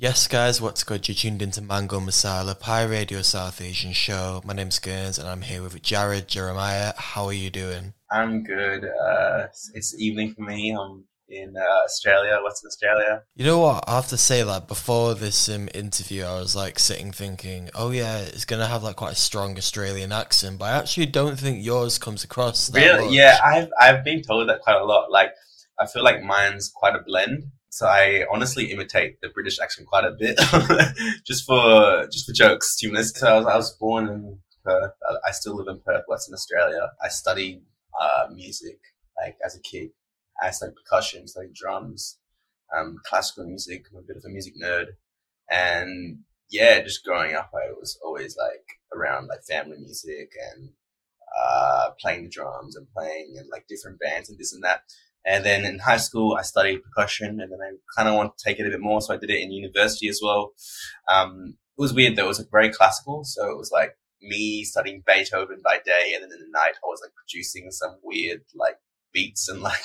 Yes, guys, what's good? You're tuned into Mango Masala, Pi Radio South Asian show. My name's Gerns and I'm here with Jarrod Jeremiah. How are you doing? I'm good. Uh, it's evening for me. I'm in uh, Australia, Western Australia. You know what? I have to say, like, before this um, interview, I was like sitting thinking, oh, yeah, it's going to have like quite a strong Australian accent, but I actually don't think yours comes across Really? much. Yeah, I've, I've been told that quite a lot. Like, I feel like mine's quite a blend. So I honestly imitate the British accent quite a bit, just for just for jokes, to be. So I was, I was born in Perth. I still live in Perth, Western Australia. I studied uh, music like as a kid. I studied percussion, studied drums, um, classical music. I'm a bit of a music nerd, and yeah, just growing up, I was always like around like family music and uh, playing the drums and playing in like different bands and this and that. And then in high school, I studied percussion, and then I kind of wanted to take it a bit more, so I did it in university as well. Um, it was weird though; it was like very classical, so it was like me studying Beethoven by day, and then in the night, I was like producing some weird like beats and like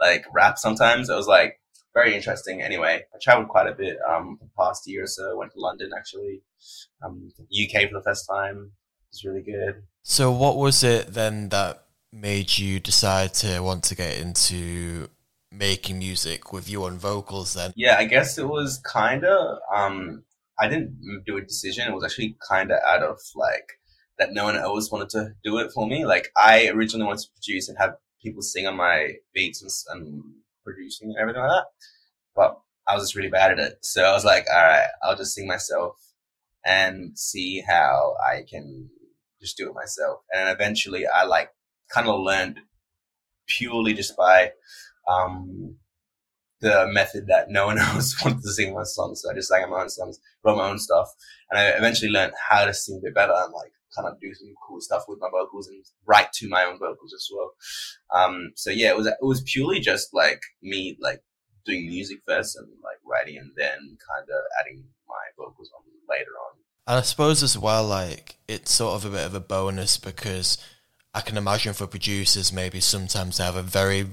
like rap. Sometimes it was like very interesting. Anyway, I traveled quite a bit um, the past year or so. Went to London actually, um, UK for the first time. It was really good. So, what was it then that made you decide to want to get into making music with you on vocals then? Yeah, I guess it was kind of, um, I didn't do a decision. It was actually kind of out of like that no one else wanted to do it for me. Like I originally wanted to produce and have people sing on my beats and, and producing and everything like that. But I was just really bad at it. So I was like, all right, I'll just sing myself and see how I can just do it myself. And eventually I like kind of learned purely just by um, the method that no one else wanted to sing my songs. So I just sang my own songs, wrote my own stuff, and I eventually learned how to sing a bit better and like kind of do some cool stuff with my vocals and write to my own vocals as well. Um, so yeah, it was it was purely just like me like doing music first and like writing and then kind of adding my vocals on later on. And I suppose as well, like it's sort of a bit of a bonus because I can imagine for producers, maybe sometimes they have a very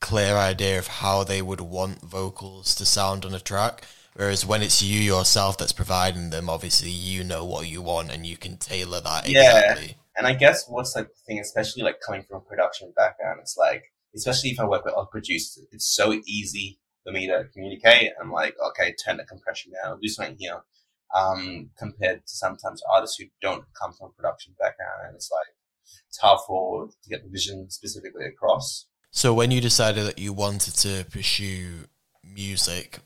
clear idea of how they would want vocals to sound on a track. Whereas when it's you yourself that's providing them, obviously you know what you want and you can tailor that exactly. Yeah. And I guess what's like the thing, especially like coming from a production background, it's like, especially if I work with other producers, it's so easy for me to communicate. I'm like, okay, turn the compression down, do something here. Um, compared to sometimes artists who don't come from a production background, and it's like it's hard for to get the vision specifically across. So when you decided that you wanted to pursue music,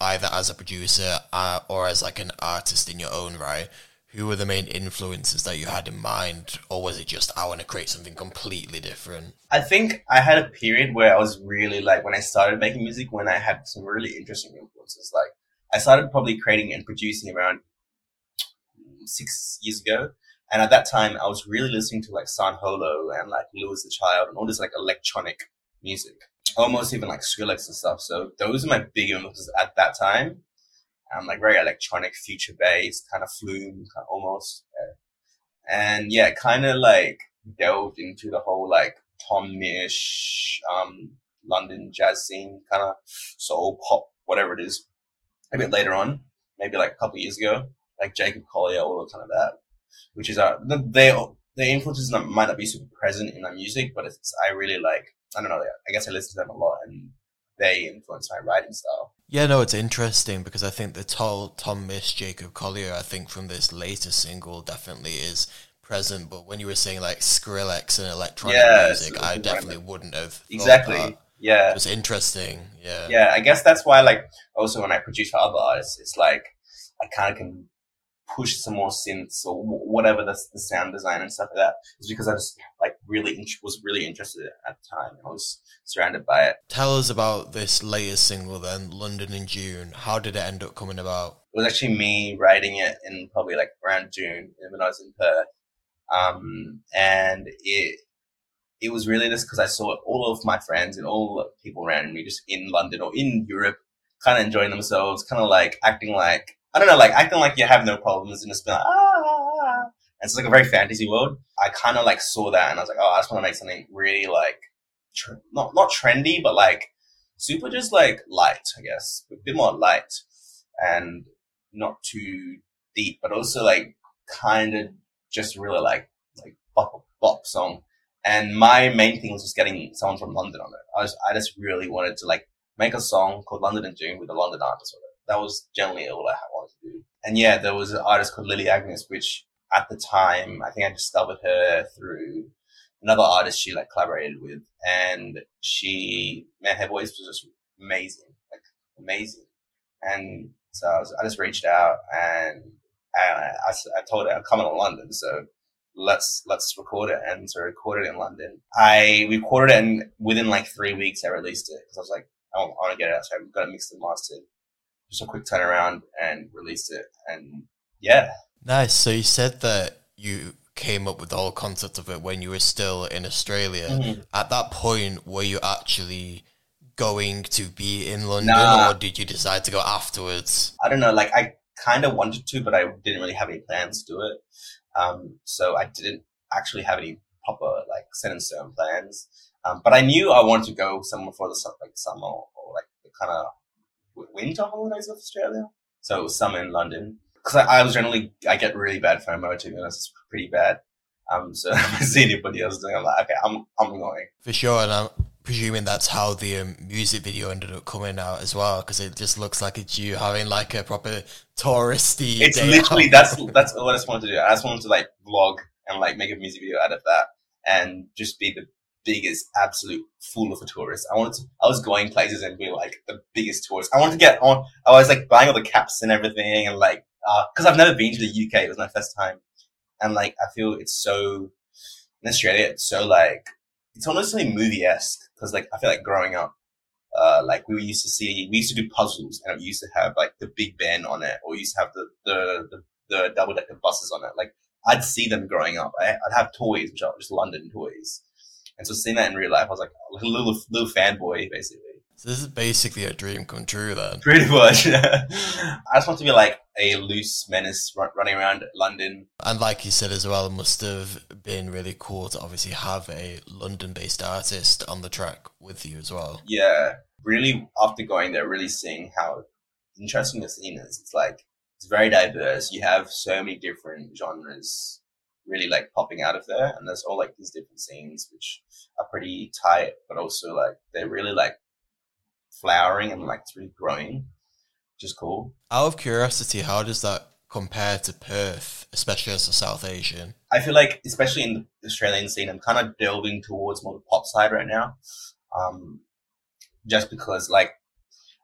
either as a producer uh, or as like an artist in your own right, who were the main influences that you had in mind, or was it just I want to create something completely different? I think I had a period where I was really like when I started making music when I had some really interesting influences. Like I started probably creating and producing around six years ago. And at that time, I was really listening to like San Holo and like Louis the Child and all this like electronic music, almost even like Skrillex and stuff. So those are my big influences at that time. Um, like very electronic, future based, kind of flume, kind of almost. And yeah, kind of like delved into the whole like Tom Misch, um, London jazz scene, kind of soul pop, whatever it is. A bit later on, maybe like a couple years ago, like Jacob Collier, all kind of that which is uh, they the influences not, might not be super present in my music, but it's I really like I don't know I guess I listen to them a lot and they influence my writing style. Yeah, no, it's interesting because I think the tall Tom Misch, Jacob Collier, I think from this latest single definitely is present. But when you were saying like Skrillex and electronic yeah, music, I definitely wouldn't have exactly. Yeah, it was interesting. Yeah, yeah. I guess that's why, like, also when I produce for other artists, it's like I kind of can push some more synths or whatever the, the sound design and stuff like that is because I just like really in- was really interested at the time. I was surrounded by it. Tell us about this latest single then, London in June. How did it end up coming about? It was actually me writing it in probably like around June when I was in Perth. Um, and it, it was really just because I saw all of my friends and all the people around me just in London or in Europe kind of enjoying themselves, kind of like acting like I don't know, like acting like you have no problems and just being like, ah. And it's like a very fantasy world. I kind of like saw that and I was like, oh, I just want to make something really like, tr- not, not trendy, but like super just like light, I guess, a bit more light. and not too deep, but also like kind of just really like like bop bop song. And my main thing was just getting someone from London on it. I I just really wanted to like make a song called London in June with a London artist on it. That was generally all I do. And yeah, there was an artist called Lily Agnes, which at the time I think I discovered her through another artist she like collaborated with, and she man, her voice was just amazing, like amazing. And so I, was, I just reached out and I, I, I told her I'm coming to London, so let's let's record it. And so I recorded it in London. I recorded it, and within like three weeks, I released it because I was like, I want, want, to get it out. So I got it mixed and mastered. Just a quick turnaround and released it, and yeah. Nice. So you said that you came up with the whole concept of it when you were still in Australia. Mm-hmm. At that point, were you actually going to be in London, nah. or did you decide to go afterwards? I don't know. Like I kind of wanted to, but I didn't really have any plans to do it. Um, so I didn't actually have any proper like set in stone plans. Um, but I knew I wanted to go somewhere for the like summer or like the kind of winter holidays of Australia. So it was summer in London because I, I, was generally I get really bad FOMO to be honest. It's pretty bad. Um, so if I see anybody else doing, I'm like, okay, I'm I'm going for sure. And I'm presuming that's how the um, music video ended up coming out as well, because it just looks like it's you having like a proper touristy. It's literally out. that's that's what I just wanted to do. I just wanted to like vlog and like make a music video out of that, and just be the biggest absolute fool of a tourist. I wanted to, I was going places and be like the biggest tourist. I wanted to get on, I was like buying all the caps and everything and like, uh, cause I've never been to the UK. It was my first time. And like, I feel it's so, in Australia, it's so like, it's honestly movie esque because like I feel like growing up, uh, like we were used to see, we used to do puzzles and we used to have like the Big Ben on it, or we used to have the the the, the double decker buses on it. Like I'd see them growing up. I, would have toys, which are just London toys, and so seeing that in real life, I was like a little little fanboy basically. So this is basically a dream come true then. Pretty much. I just want to be like a loose menace running around London. And like you said as well, it must have been really cool to obviously have a London-based artist on the track with you as well. Yeah, really. After going there, really seeing how interesting the scene is. It's like it's very diverse. You have so many different genres really like popping out of there and there's all like these different scenes which are pretty tight but also like they're really like flowering and like really growing, which is cool. Out of curiosity, how does that compare to Perth, especially as a South Asian? I feel like, especially in the Australian scene, I'm kind of delving towards more the pop side right now, um, just because like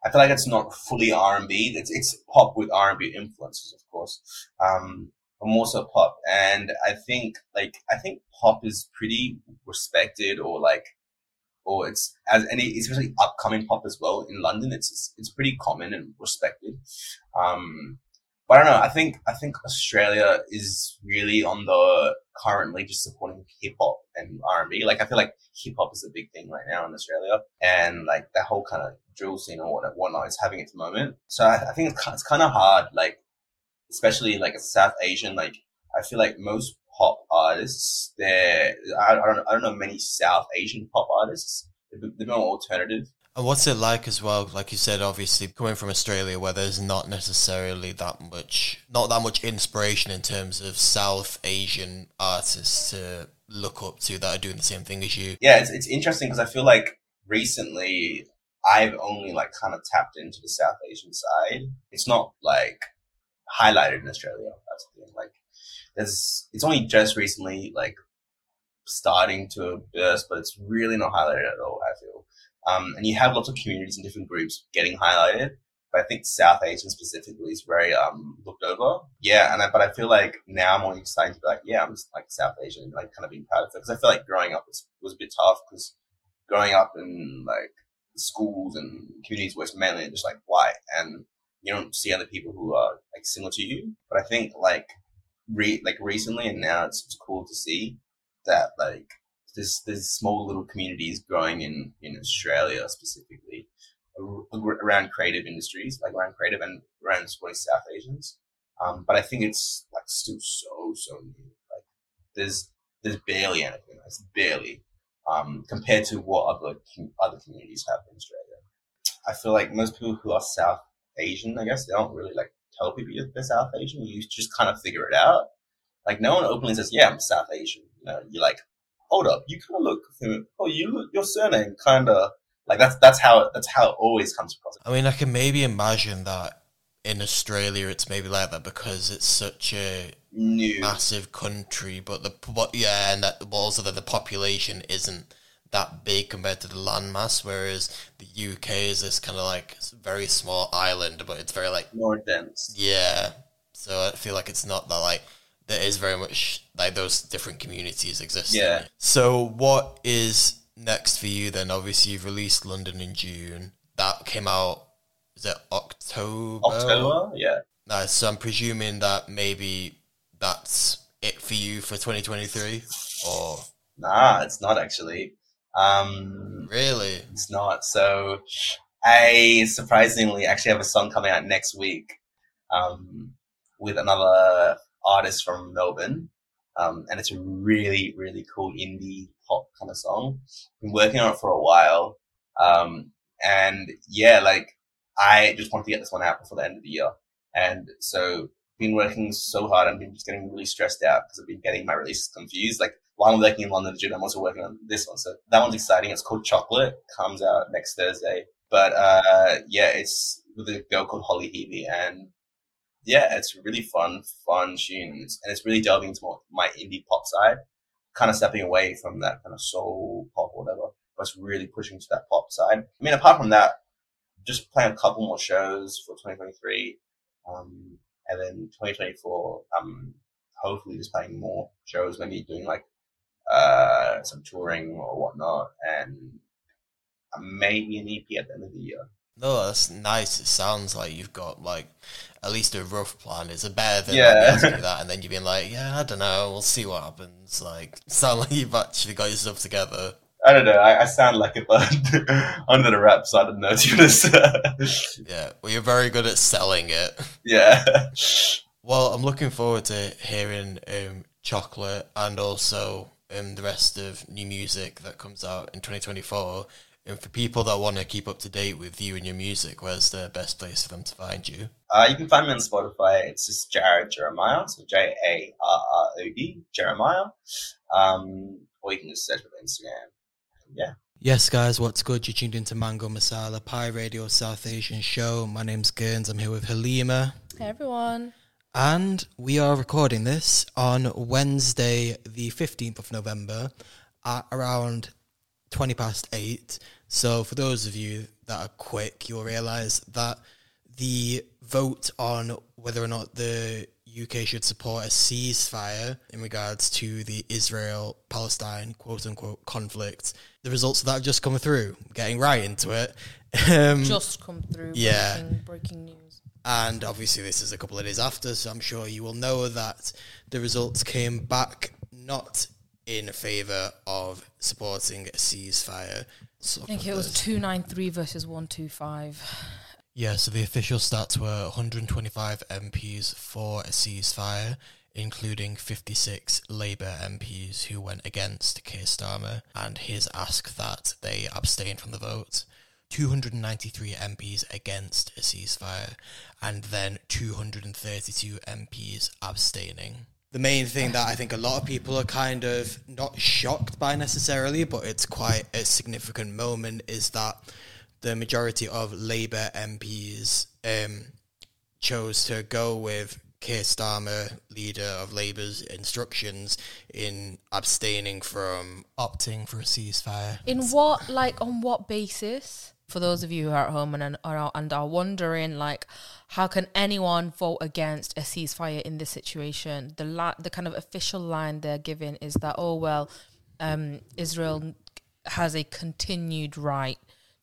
I feel like it's not fully R and B. It's it's pop with R and B influences, of course, um, more so pop. And I think like I think pop is pretty respected or like or it's as any especially upcoming pop as well in London. It's it's pretty common and respected. Um, but I don't know. I think I think Australia is really on the currently just supporting hip hop and R and B. Like I feel like hip hop is a big thing right now in Australia, and like that whole kind of drill scene or whatnot is having its moment. So I, I think it's, it's kind of hard, like especially like a South Asian. Like I feel like most pop artists. They're I, I, don't I don't know many South Asian pop artists. They're, they're more alternative. And what's it like as well? Like you said, obviously coming from Australia, where there's not necessarily that much, not that much inspiration in terms of South Asian artists to look up to that are doing the same thing as you. Yeah, it's it's interesting because I feel like recently I've only like kind of tapped into the South Asian side. It's not like highlighted in Australia. That's the thing. Like there's it's only just recently like starting to burst, but it's really not highlighted at all. I feel, um, and you have lots of communities and different groups getting highlighted. But I think South Asian specifically is very um, looked over. Yeah, and I, but I feel like now I'm only starting to be like, yeah, I'm just like South Asian like kind of being proud of it because I feel like growing up was was a bit tough because growing up in like schools and communities where it's mainly just like white and you don't see other people who are like similar to you. But I think like re- like recently and now it's, it's cool to see that like there's there's small little communities growing in in Australia specifically around creative industries, like around creative and around supporting South Asians. Um, but I think it's like still so so new. Like there's there's barely anything. It's barely um, compared to what other other communities have in Australia. I feel like most people who are South Asian. I guess they don't really like tell people they're South Asian. You just kind of figure it out. Like no one openly says, "Yeah, I'm South Asian." You know, you're like, "Hold up, you kind of look. Oh, you look. Your surname kind of like that's that's how that's how it always comes across." I mean, I can maybe imagine that in Australia it's maybe like that because it's such a New. massive country, but the but yeah, and that also that the population isn't that big compared to the landmass, whereas the UK is this kind of like very small island, but it's very like more dense. yeah. So I feel like it's not that like there is very much like those different communities exist. Yeah. So what is next for you then? Obviously you've released London in June. That came out is it October? October, yeah. Nice. So I'm presuming that maybe that's it for you for 2023, or Nah, it's not actually. Um, really? it's not. So I surprisingly actually have a song coming out next week um, with another artist from Melbourne. Um, and it's a really, really cool indie pop kind of song. Been working on it for a while. Um, and yeah, like I just wanted to get this one out before the end of the year. And so been working so hard and been just getting really stressed out because I've been getting my releases confused. Like while I'm working in London June, I'm also working on this one. So that one's exciting. It's called Chocolate. Comes out next Thursday. But uh yeah, it's with a girl called Holly Healy and yeah, it's really fun, fun tune. And it's, and it's really delving into my indie pop side, kind of stepping away from that kind of soul pop or whatever, but it's really pushing to that pop side. I mean, apart from that, just playing a couple more shows for 2023. Um, and then 2024, um, hopefully just playing more shows, maybe doing like, uh, some touring or whatnot, and maybe an EP at the end of the year. No, that's nice. It sounds like you've got like at least a rough plan. It's a better than Yeah. like, that and then you being like, yeah, I don't know, we'll see what happens. Like, sound like you've actually got yourself together. I don't know. I, I sound like it, but under the wraps, I don't know. Yeah, well, you're very good at selling it. yeah. Well, I'm looking forward to hearing um, Chocolate and also um, the rest of new music that comes out in 2024. And for people that want to keep up to date with you and your music, where's the best place for them to find you? Uh, you can find me on Spotify. It's just Jarrod Jeremiah, so J A R R O D Jeremiah. Um, or you can just search on Instagram. Yeah. Yes, guys, what's good? You tuned into Mango Masala Pi Radio South Asian Show. My name's Gerns. I'm here with Halima. Hey everyone. And we are recording this on Wednesday, the 15th of November, at around 20 past 8. So, for those of you that are quick, you'll realize that the vote on whether or not the UK should support a ceasefire in regards to the Israel Palestine quote unquote conflict, the results of that have just come through. Getting right into it. Um, Just come through. yeah. Breaking, breaking news. And obviously, this is a couple of days after, so I'm sure you will know that the results came back not in favour of supporting a ceasefire. So I think it was two nine three versus one two five. Yeah, so the official stats were 125 MPs for a ceasefire, including 56 Labour MPs who went against Keir Starmer and his ask that they abstain from the vote. 293 MPs against a ceasefire, and then 232 MPs abstaining. The main thing that I think a lot of people are kind of not shocked by necessarily, but it's quite a significant moment is that the majority of Labour MPs um, chose to go with Keir Starmer, leader of Labour's instructions, in abstaining from opting for a ceasefire. In what, like, on what basis? For those of you who are at home and are and are wondering, like, how can anyone vote against a ceasefire in this situation? The la- the kind of official line they're giving is that, oh well, um, Israel has a continued right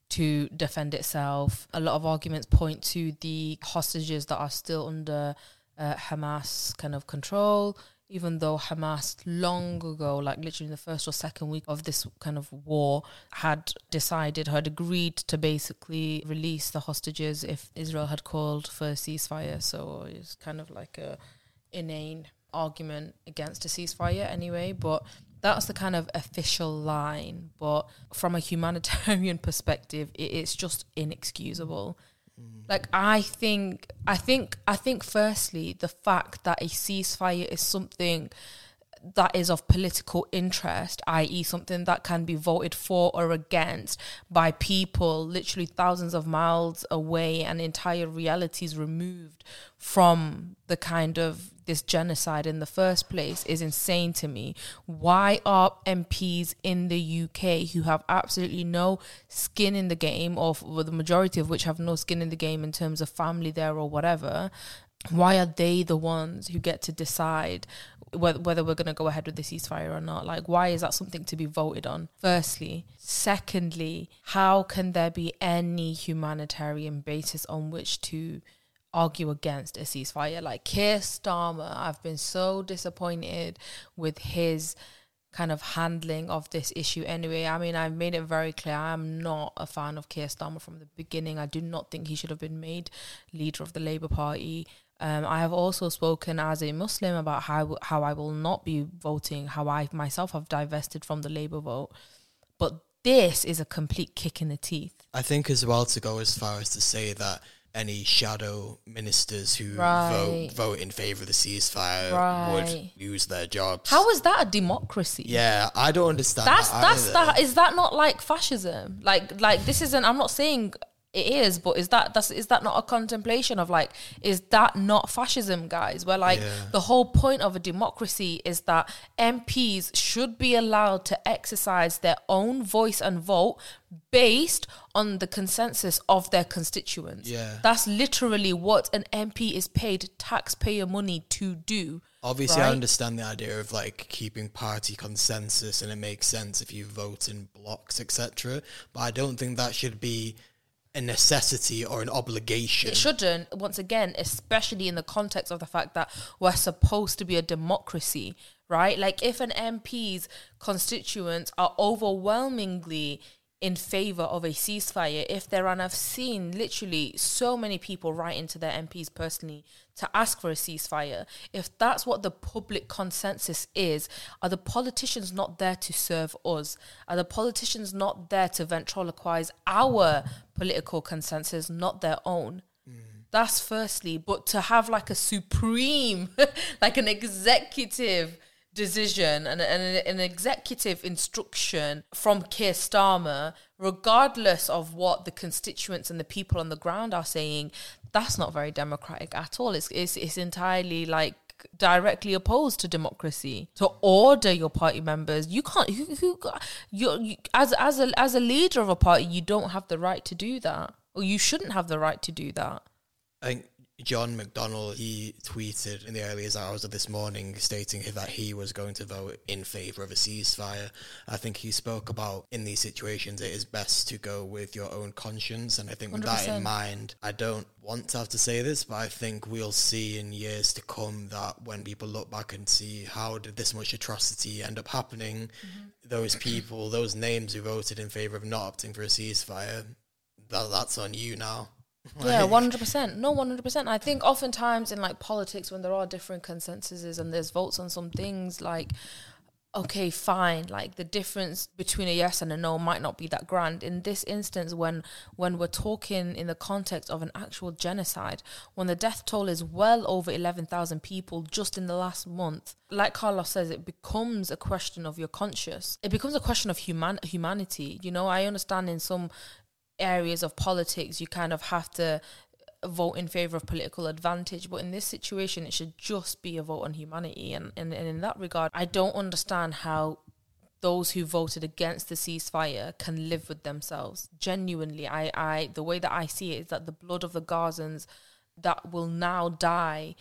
to defend itself. A lot of arguments point to the hostages that are still under uh, Hamas kind of control, even though Hamas long ago, like literally in the first or second week of this kind of war, had decided, had agreed to basically release the hostages if Israel had called for a ceasefire. So it's kind of like a inane argument against a ceasefire anyway, but that's the kind of official line. But from a humanitarian perspective, it, it's just inexcusable. Mm. Like I think, I think, I think. Firstly, the fact that a ceasefire is something that is of political interest, i.e., something that can be voted for or against by people literally thousands of miles away and entire realities removed from the kind of this genocide in the first place is insane to me. Why are MPs in the UK who have absolutely no skin in the game, or the majority of which have no skin in the game in terms of family there or whatever, why are they the ones who get to decide whether, whether we're going to go ahead with the ceasefire or not? Like, why is that something to be voted on? Firstly. Secondly, how can there be any humanitarian basis on which to argue against a ceasefire? Like, Keir Starmer, I've been so disappointed with his kind of handling of this issue anyway. I mean, I've made it very clear I am not a fan of Keir Starmer from the beginning. I do not think he should have been made leader of the Labour Party. Um, I have also spoken as a Muslim about how how I will not be voting, how I myself have divested from the Labour vote. But this is a complete kick in the teeth. I think as well to go as far as to say that any shadow ministers who Right. vote vote in favour of the ceasefire Right. would lose their jobs. How is that a democracy? Yeah, I don't understand. that's that that's either. that is that not like fascism like like this isn't i'm not saying it is but is that that's is that not a contemplation of like is that not fascism guys where like Yeah. the whole point of a democracy is that mps should be allowed to exercise their own voice and vote based on the consensus of their constituents Yeah. that's literally what an mp is paid taxpayer money to do Obviously, I understand the idea of like keeping party consensus, and it makes sense if you vote in blocks, etc. But I don't think that should be a necessity or an obligation. It shouldn't, once again, especially in the context of the fact that we're supposed to be a democracy, right? Like, if an MP's constituents are overwhelmingly in favor of a ceasefire, if there, and I've seen literally so many people write into their MPs personally to ask for a ceasefire, if that's what the public consensus is, are the politicians not there to serve us? Are the politicians not there to ventriloquize our political consensus, not their own? Mm. That's firstly, but to have like a supreme, like an executive decision and, and an executive instruction from Keir Starmer, regardless of what the constituents and the people on the ground are saying, that's not very democratic at all. It's it's, it's entirely like directly opposed to democracy to order your party members you can't who, who you, you as as a as a leader of a party you don't have the right to do that or you shouldn't have the right to do that I think John McDonnell he tweeted in the earliest hours of this morning stating that he was going to vote in favour of a ceasefire. I think he spoke about in these situations it is best to go with your own conscience, and I think with that 100%. in mind, I don't want to have to say this, but I think we'll see in years to come that when people look back and see how did this much atrocity end up happening, mm-hmm. those people, those names who voted in favour of not opting for a ceasefire, that, that's on you now. Yeah, one hundred percent. No, one hundred percent. I think oftentimes in like politics, when there are different consensuses and there's votes on some things, like okay, fine, like the difference between a yes and a no might not be that grand. In this instance, when when we're talking in the context of an actual genocide, when the death toll is well over eleven thousand people just in the last month, like Carlos says, it becomes a question of your conscience. It becomes a question of human humanity. You know, I understand in some areas of politics you kind of have to vote in favor of political advantage. But in this situation it should just be a vote on humanity. And, and, and in that regard i don't understand how those who voted against the ceasefire can live with themselves. Genuinely i i the way that i see it is that the blood of the gazans that will now die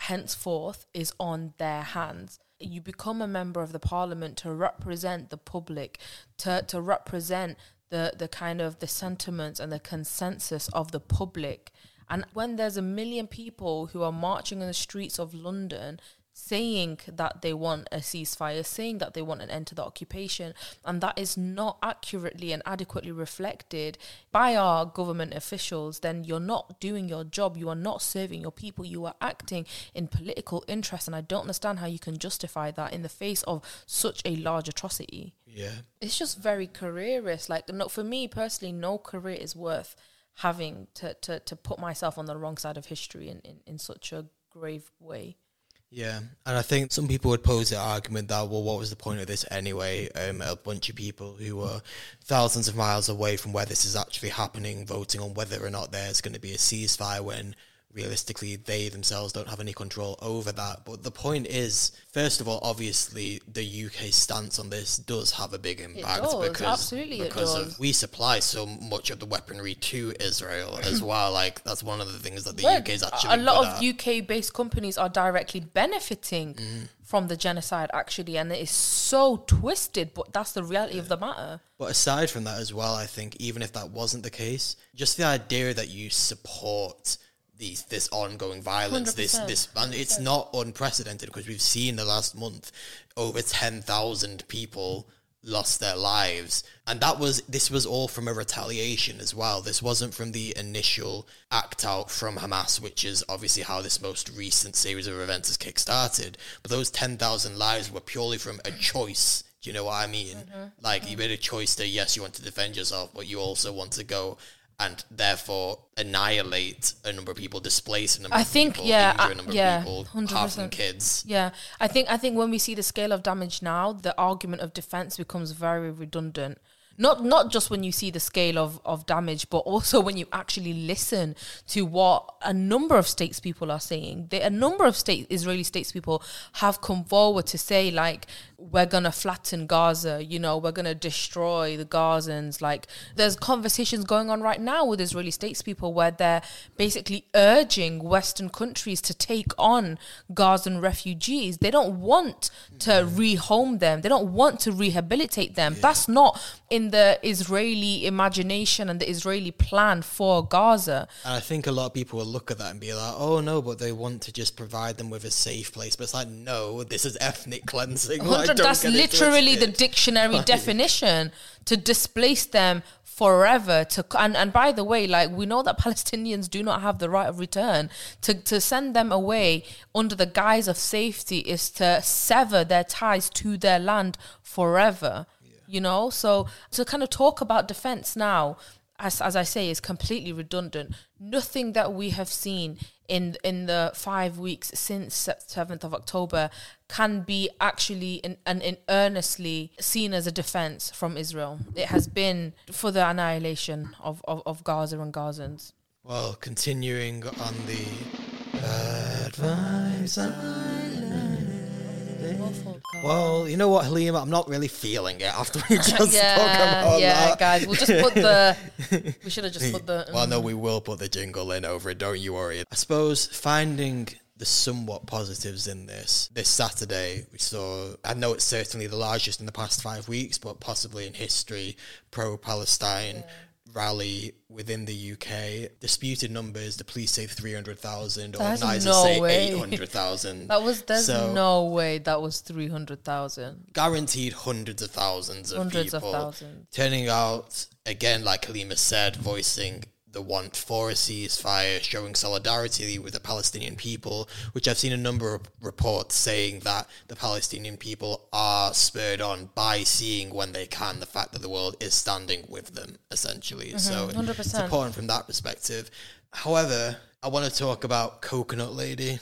henceforth is on their hands. You become a member of the parliament to represent the public to to represent the the kind of the sentiments and the consensus of the public and when there's a million people who are marching in the streets of London saying that they want a ceasefire, saying that they want an end to the occupation, and that is not accurately and adequately reflected by our government officials, then you're not doing your job. You are not serving your people. You are acting in political interest. And I don't understand how you can justify that in the face of such a large atrocity Yeah. it's just very careerist. Like, no, for me personally, no career is worth having to, to, to put myself on the wrong side of history in, in, in such a grave way. Yeah, and I think some people would pose the argument that, well, what was the point of this anyway? Um, a bunch of people who are thousands of miles away from where this is actually happening, voting on whether or not there's going to be a ceasefire when realistically they themselves don't have any control over that. But the point is, first of all, obviously the UK stance on this does have a big impact does, because because of we supply so much of the weaponry to Israel as well. Like that's one of the things that the Well, UK is actually a lot of. UK based companies are directly benefiting Mm. from the genocide actually and it is so twisted but that's the reality of the matter But aside from that as well, I think even if that wasn't the case, just the idea that you support these this ongoing violence, this 100%. this and it's not unprecedented because we've seen the last month over ten thousand people lost their lives. And that was this was all from a retaliation as well. This wasn't from the initial act out from hamas which is obviously how this most recent series of events has kick-started. But those 10,000 lives were purely from a choice do you know what I mean? Like you made a choice that yes, you want to defend yourself, but you also want to go and therefore annihilate a number of people, displace a number I of think, people, yeah, injure a number yeah, of people, half them 100%. kids. yeah i think i think when we see the scale of damage now the argument of defense becomes very redundant not not just when you see the scale of, of damage, but also when you actually listen to what a number of states people are saying. They, a number of state Israeli states people have come forward to say like we're gonna flatten Gaza, you know, we're gonna destroy the Gazans. Like there's conversations going on right now with Israeli states people where they're basically urging Western countries to take on Gazan refugees. They don't want to mm-hmm. rehome them. They don't want to rehabilitate them. That's not in the Israeli imagination and the Israeli plan for Gaza. And I think a lot of people will look at that and be like, "Oh no," but they want to just provide them with a safe place. But it's like, no, this is ethnic cleansing. Like, don't that's literally the dictionary definition to displace them forever to and, and by the way like we know that palestinians do not have the right of return to, to send them away under the guise of safety is to sever their ties to their land forever you know so to kind of talk about defense now as, as I say, is completely redundant. Nothing that we have seen in in the five weeks since seventh of October can be actually in, and in earnestly seen as a defense from Israel. It has been for the annihilation of, of, of Gaza and Gazans. Well, continuing on the uh, bad Well, you know what, Halima, I'm not really feeling it after we just yeah, about yeah, that. guys. We'll just put the. We should have just put the. Well, no, mm. we will put the jingle in over it. Don't you worry. I suppose finding the somewhat positives in this. This Saturday, we saw. I know it's certainly the largest in the past five weeks, but possibly in history, pro-Palestine. Rally within the UK. Disputed numbers. The police say three hundred thousand. Organisers no say eight hundred thousand. That was. There's So- no way that was three hundred thousand. guaranteed hundreds of thousands of Hundreds of people thousands. turning out again, like Halima said, voicing the want for a ceasefire, showing solidarity with the Palestinian people, which I've seen a number of reports saying that the Palestinian people are spurred on by seeing when they can the fact that the world is standing with them, essentially. Mm-hmm, so it's 100%. important from that perspective. However, I want to talk about Coconut Lady.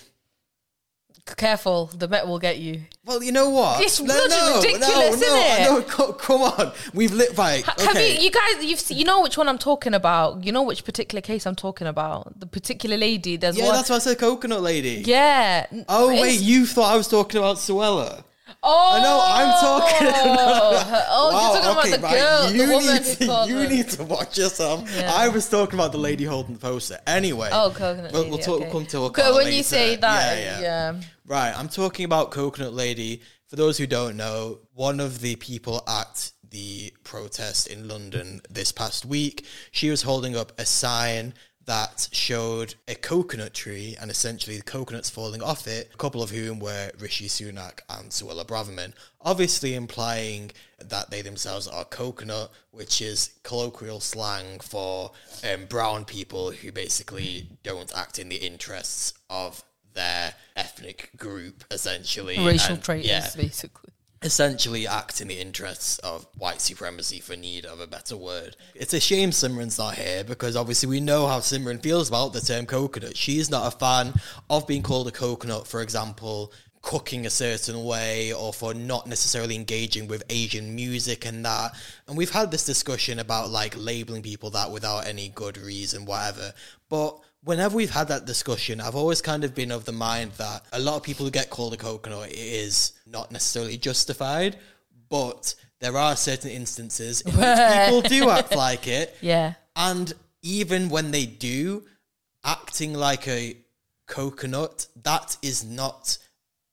Careful, the Met will get you. Well, you know what? It's bloody ridiculous, no, isn't no, it? no, come on. We've lit by. Okay. Have you, you guys, you've se- you know which one I'm talking about. You know which particular case I'm talking about. The particular lady. There's yeah, one. that's why I said coconut lady. yeah. Oh wait, you thought I was talking about Suella? Oh, I know, I'm talking- Oh, oh you're talking about the girl, You the woman need to, you her- need to watch yourself. Yeah. I was talking about the lady holding the poster. Anyway. Oh, coconut We'll, lady. we'll talk. okay. Come to a Okay, call when you say that, Yeah, yeah, yeah. Right, I'm talking about Coconut Lady. For those who don't know, one of the people at the protest in London this past week, she was holding up a sign that showed a coconut tree and essentially the coconuts falling off it, a couple of whom were Rishi Sunak and Suella Braverman, obviously implying that they themselves are coconut, which is colloquial slang for um, brown people who basically don't act in the interests of their ethnic group, essentially. racial And, traitors, yeah, basically. Essentially act in the interests of white supremacy for need of a better word. It's a shame Simran's not here because obviously we know how Simran feels about the term coconut. She's not a fan of being called a coconut, for example, cooking a certain way or for not necessarily engaging with Asian music and that. And we've had this discussion about like labeling people that without any good reason, whatever. But whenever we've had that discussion, I've always kind of been of the mind that a lot of people who get called a coconut is not necessarily justified, but there are certain instances in which people do act like it. Yeah. And even when they do, acting like a coconut, that is not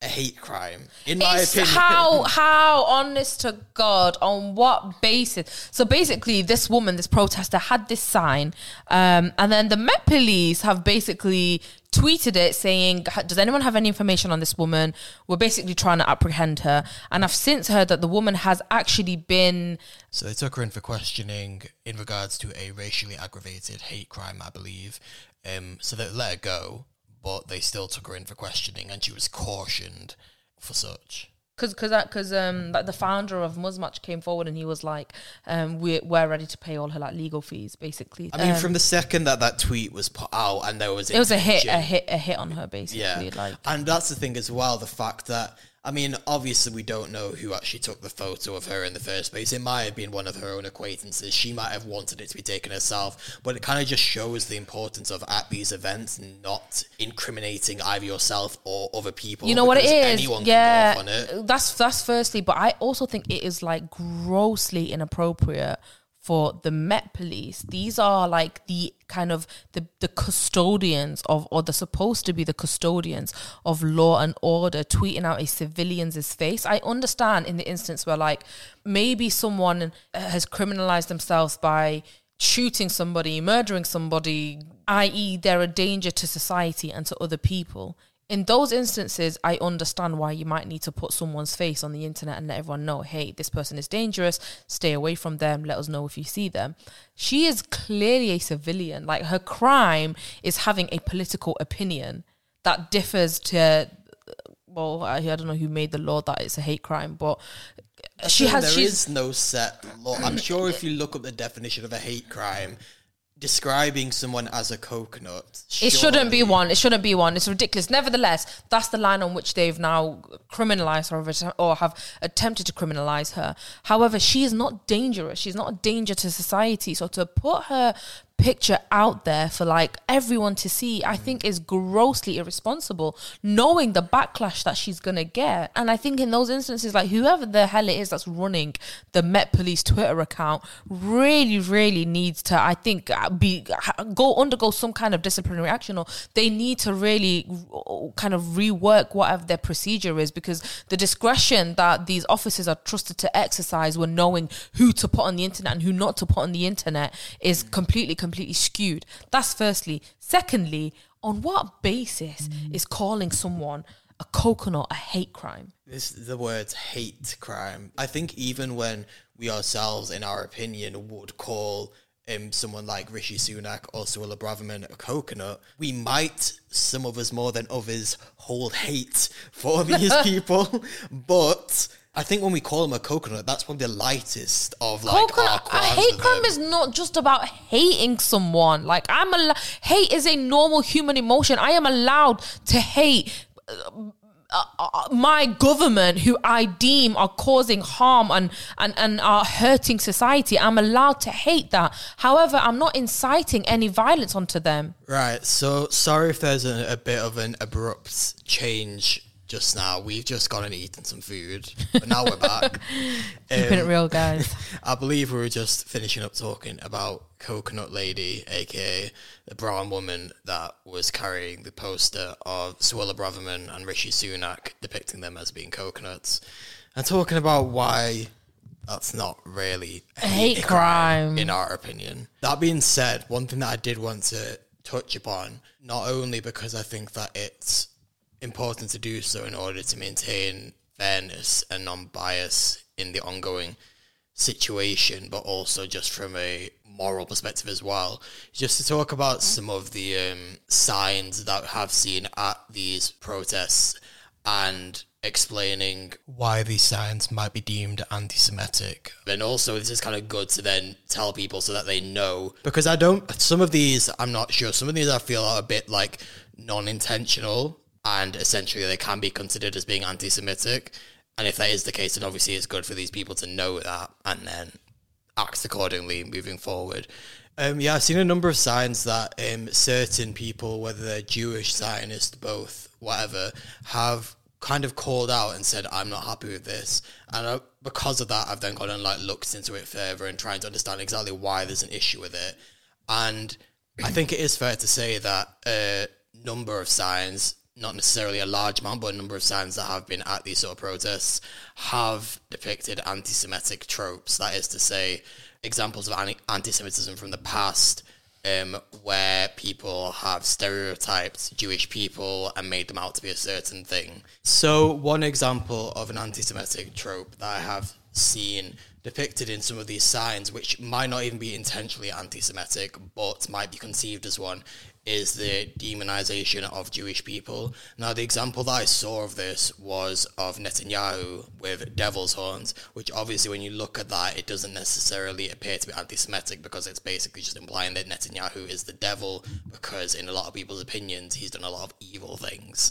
a hate crime, in my It's opinion. how how honest to God on what basis? So basically, this woman, this protester, had this sign, um, and then the Met Police have basically tweeted it saying, "Does anyone have any information on this woman? We're basically trying to apprehend her." And I've since heard that the woman has actually been So they took her in for questioning in regards to a racially aggravated hate crime, I believe. Um, so they let her go, but they still took her in for questioning, and she was cautioned for such. because because because um like the founder of Muzmatch came forward and he was like, um, we're we're ready to pay all her like legal fees, basically. I mean, Um, from the second that that tweet was put out, and there was it was a hit, a hit, a hit on her, basically. Yeah, Like and that's the thing as well. The fact that I mean, obviously, we don't know who actually took the photo of her in the first place. It might have been one of her own acquaintances. She might have wanted it to be taken herself, but it kind of just shows the importance of at these events not incriminating either yourself or other people. you know what it is? Anyone yeah can go off on it. that's that's firstly but i also think it is like grossly inappropriate for the met police these are like the kind of the the custodians of or they're supposed to be the custodians of law and order tweeting out a civilian's face i understand in the instance where like maybe someone has criminalized themselves by shooting somebody, murdering somebody, i.e., they're a danger to society and to other people. In those instances, I understand why you might need to put someone's face on the internet and let everyone know, hey, this person is dangerous, stay away from them, let us know if you see them. She is clearly a civilian. Like her crime is having a political opinion that differs to well, I, I don't know who made the law that it's a hate crime, but she has There is no set law. I'm sure if you look up the definition of a hate crime, describing someone as a coconut, It shouldn't be one. It shouldn't be one. It's ridiculous. Nevertheless, that's the line on which they've now criminalized her or have attempted to criminalize her. However, she is not dangerous. She's not a danger to society. So to put her picture out there for like everyone to see, I think is grossly irresponsible, knowing the backlash that she's gonna get. And I think in those instances, like whoever the hell it is that's running the Met Police Twitter account, really, really needs to, I think, uh, be go undergo some kind of disciplinary action, or they need to really kind of rework whatever their procedure is, because the discretion that these officers are trusted to exercise when knowing who to put on the internet and who not to put on the internet is completely, completely skewed. That's firstly. Secondly, on what basis is calling someone a coconut a hate crime? This the words hate crime. I think even when we ourselves, in our opinion, would call um, someone like Rishi Sunak or Suella Braverman a coconut, we might, some of us more than others, hold hate for these people. But I think when we call them a coconut, that's probably the lightest of like our coconut a crimes hate crime is not just about hating someone. Like i'm a al- hate is a normal human emotion. I am allowed to hate uh, uh, my government who i deem are causing harm and, and and are hurting society. I'm allowed to hate that. However i'm not inciting any violence onto them. Right. So sorry if there's a, a bit of an abrupt change just now. We've just gone and eaten some food, but now we're back. keeping it Um, real guys I believe we were just finishing up talking about Coconut Lady, aka the brown woman that was carrying the poster of Suella Braverman and Rishi Sunak, depicting them as being coconuts, and talking about why that's not really a hate crime. in our opinion. That being said, one thing that I did want to touch upon, not only because I think that it's important to do so in order to maintain fairness and non-bias in the ongoing situation, but also just from a moral perspective as well. Just to talk about some of the um, signs that I have seen at these protests and explaining Why these signs might be deemed anti-Semitic. and also this is kind of good to then tell people so that they know because I don't some of these I'm not sure some of these I feel are a bit like non-intentional and essentially they can be considered as being anti-Semitic and if that is the case then obviously it's good for these people to know that and then act accordingly moving forward. Um, yeah, I've seen a number of signs that um, certain people, whether they're Jewish, Zionist, both, whatever, have kind of called out and said, "I'm not happy with this," and uh, because of that, I've then gone and like looked into it further and trying to understand exactly why there's an issue with it. And I think it is fair to say that a number of signs, not necessarily a large amount, but a number of signs that have been at these sort of protests have depicted anti-Semitic tropes. That is to say, examples of anti- anti-Semitism from the past, um, where people have stereotyped Jewish people and made them out to be a certain thing. So, one example of an anti-Semitic trope that I have seen depicted in some of these signs, which might not even be intentionally anti-Semitic, but might be conceived as one, is the demonization of Jewish people. Now, the example that I saw of this was of Netanyahu with devil's horns, which obviously, when you look at that, it doesn't necessarily appear to be anti Semitic because it's basically just implying that Netanyahu is the devil, because in a lot of people's opinions, he's done a lot of evil things.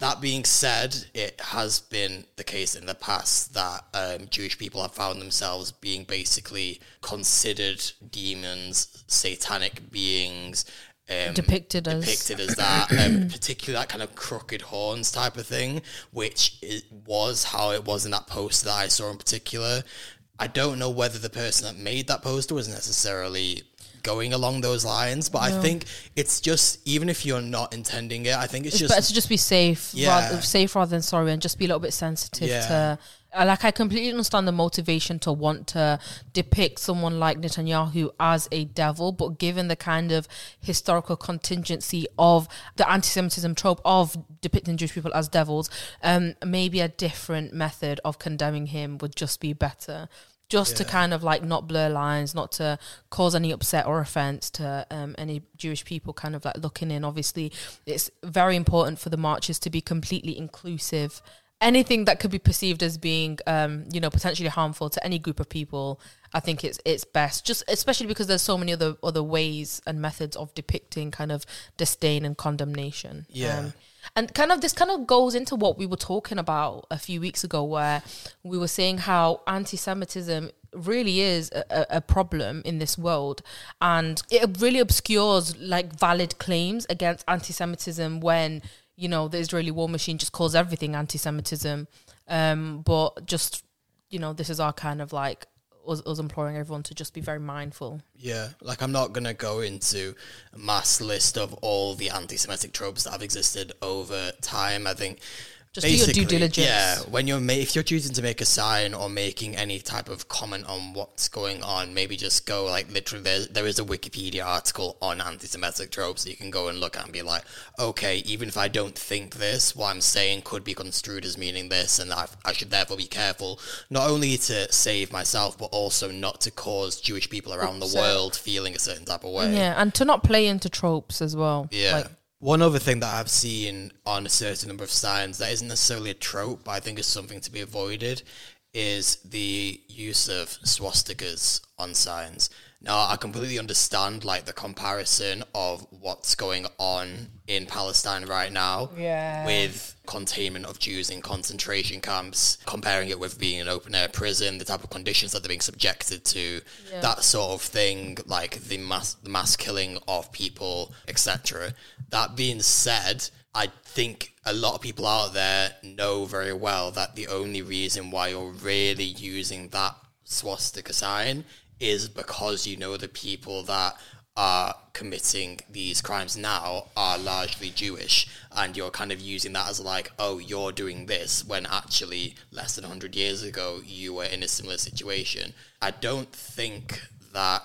That being said, it has been the case in the past that um, Jewish people have found themselves being basically considered demons, satanic beings, um, Depicted as- depicted as that, um, particularly that kind of crooked horns type of thing, which it was how it was in that poster that I saw in particular. I don't know whether the person that made that poster was necessarily going along those lines, but I think it's just even if you're not intending it, I think it's, It's just better to just be safe, Yeah. rather, safe rather than sorry, and just be a little bit sensitive Yeah. to. Like I completely understand the motivation to want to depict someone like Netanyahu as a devil, but given the kind of historical contingency of the anti-Semitism trope of depicting Jewish people as devils, um, maybe a different method of condemning him would just be better. Just to kind of like not blur lines, not to cause any upset or offense to um, any Jewish people kind of like looking in. Obviously, it's very important for the marches to be completely inclusive. Anything that could be perceived as being, um, you know, potentially harmful to any group of people, I think it's it's best. Just especially because there's so many other other ways and methods of depicting kind of disdain and condemnation. Yeah. Um, and kind of this kind of goes into what we were talking about a few weeks ago, where we were saying how anti-Semitism really is a, a- a problem in this world, and it really obscures like valid claims against anti-Semitism when you know the Israeli war machine just calls everything anti-Semitism. Um, but just you know, this is our kind of like us, us imploring everyone to just be very mindful. Yeah, like I'm not gonna go into a mass list of all the anti-Semitic tropes that have existed over time. I think Just do your due diligence. Yeah, when you're ma- if you're choosing to make a sign or making any type of comment on what's going on, maybe just go like literally. There, there is a Wikipedia article on anti-Semitic tropes that you can go and look at and be like, okay, even if I don't think this, what I'm saying could be construed as meaning this, and I, I should therefore be careful not only to save myself but also not to cause Jewish people around the Upset. world feeling a certain type of way. Yeah, and to not play into tropes as well. Yeah. Like, One other thing that I've seen on a certain number of signs that isn't necessarily a trope, but I think is something to be avoided, is the use of swastikas on signs. Now, I completely understand like the comparison of what's going on in Palestine right now Yeah. with containment of Jews in concentration camps, comparing it with being an open air prison, the type of conditions that they're being subjected to, Yeah. that sort of thing, like the mass the mass killing of people, etc. That being said, I think a lot of people out there know very well that the only reason why you're really using that swastika sign is because you know the people that are committing these crimes now are largely Jewish, and you're kind of using that as like, oh, you're doing this when actually less than 100 years ago you were in a similar situation. I don't think that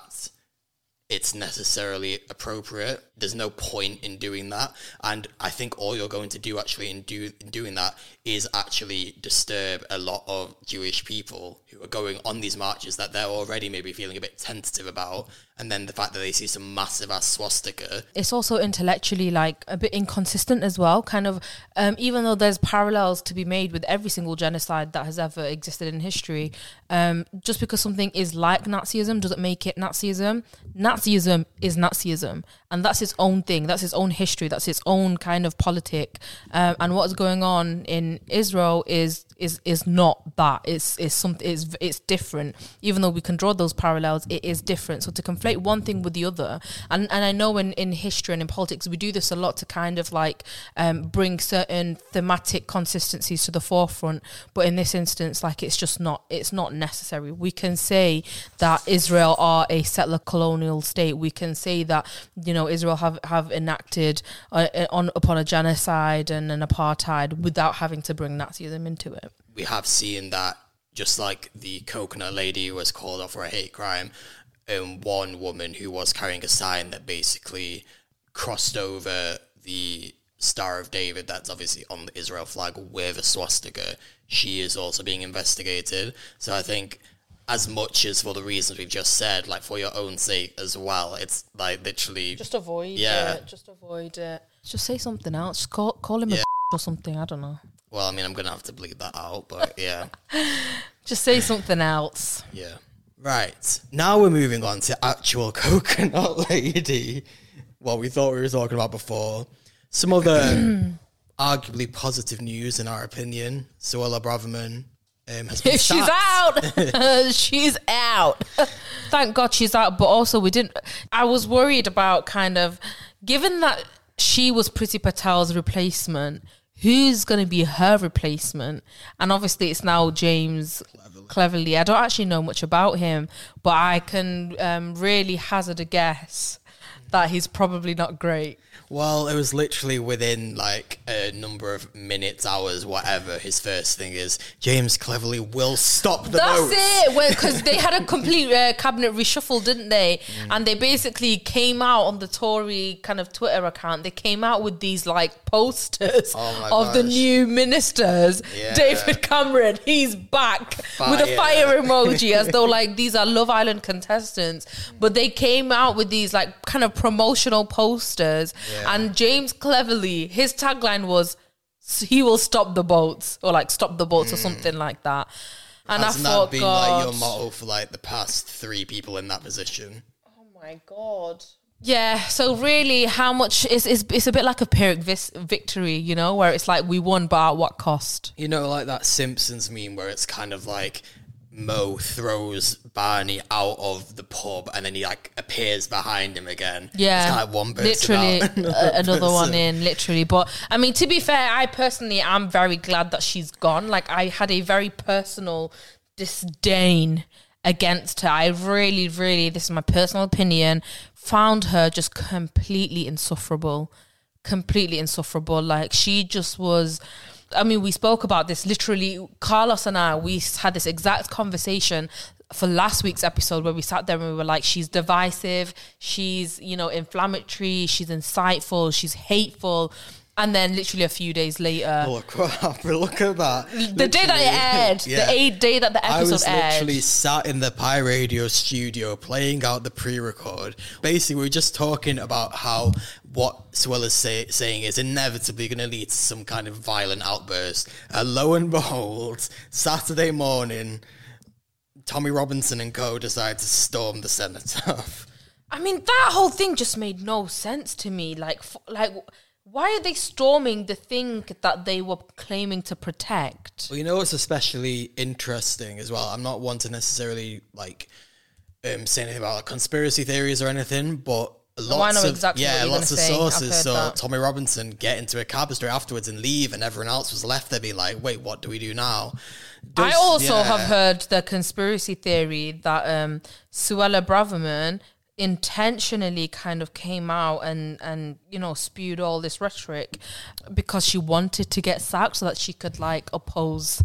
necessarily appropriate. There's no point in doing that, and I think all you're going to do actually in, do, in doing that is actually disturb a lot of Jewish people who are going on these marches that they're already maybe feeling a bit tentative about, and then the fact that they see some massive ass swastika. it's also intellectually like a bit inconsistent as well kind of um, even though there's parallels to be made with every single genocide that has ever existed in history um, just because something is like nazism doesn't make it nazism nazism is nazism and that's its own thing that's its own history that's its own kind of politic. Um, and what's going on in israel is is is not that. It's it's something it's it's different. Even though we can draw those parallels it is different. So to conflate one thing with the other and and i know in in history and in politics we do this a lot to kind of like um bring certain thematic consistencies to the forefront. But in this instance like it's just not it's not necessary. We can say that israel are a settler colonial state. We can say that you know israel have have enacted uh, on upon a genocide and an apartheid without having to bring nazism into it we have seen that just like the coconut lady was called off for a hate crime, and one woman who was carrying a sign that basically crossed over the Star of David, that's obviously on the Israel flag with a swastika, she is also being investigated. So I think as much as for the reasons we've just said, like for your own sake as well, it's like literally just avoid Yeah. it just avoid it just say something else just call, call him a Yeah. or something i don't know well, I mean I'm gonna have to bleed that out, but yeah. just say something else Yeah. Right. Now we're moving on to actual coconut lady. What we thought we were talking about before. Some other arguably positive news in our opinion. Suella Braverman um, has been she's out she's out thank god she's out but also we didn't i was worried about kind of given that she was Priti patel's replacement who's going to be her replacement? And obviously it's now james cleverly. I don't actually know much about him but i can um, really hazard a guess that he's probably not great Well, it was literally within like a number of minutes, hours, whatever. His first thing is James Cleverly will stop the That's it. Because they had a complete uh, cabinet reshuffle, didn't they? Mm. And they basically came out on the Tory kind of Twitter account. They came out with these like posters Oh of the new ministers. Yeah. David Cameron, he's back with a Fire. fire emoji, as though like these are Love Island contestants. But they came out with these like kind of promotional posters, Yeah. and James Cleverly, his tagline was. He will stop the boats, or like stop the boats, or hmm. something like that. And Hasn't I thought, that been God, like your motto for like the past three people in that position? oh my God. Yeah, so really, how much is it's, it's a bit like a Pyrrhic vis- victory, you know, where it's like we won, but at what cost? You know, like that Simpsons meme where it's kind of like Moe throws Barney out of the pub and then he like appears behind him again. Yeah, it's kind of one literally out, another one in, literally. But I mean, to be fair, I personally am very glad that she's gone. Like, I had a very personal disdain against her. I really, really, this is my personal opinion, found her just completely insufferable, completely insufferable. Like, she just was. I mean, we spoke about this literally. Carlos and I, we had this exact conversation for last week's episode where we sat there and we were like, she's divisive, she's, you know, inflammatory, she's insightful, she's hateful. And then literally a few days later, Look what happened. Look at that. the day that it aired, Yeah. the eight day that the episode aired. I was aired. literally sat in the Pi Radio studio playing out the pre-record. Basically, we are just talking about how what Suella's say, saying is inevitably going to lead to some kind of violent outburst. And lo and behold, Saturday morning, Tommy Robinson and co decide to storm the cenotaph. I mean, that whole thing just made no sense to me. Like, like, why are they storming the thing that they were claiming to protect? Well, you know what's especially interesting as well. I'm not one to necessarily like um, say anything about like, conspiracy theories or anything, but lots of exactly yeah, lots of say. Sources. So that. Tommy Robinson get into a cab straight afterwards and leave, and everyone else was left there being like, "Wait, what do we do now?" I also yeah. have heard the conspiracy theory that um, Suella Braverman intentionally kind of came out and and you know spewed all this rhetoric because she wanted to get sacked so that she could like oppose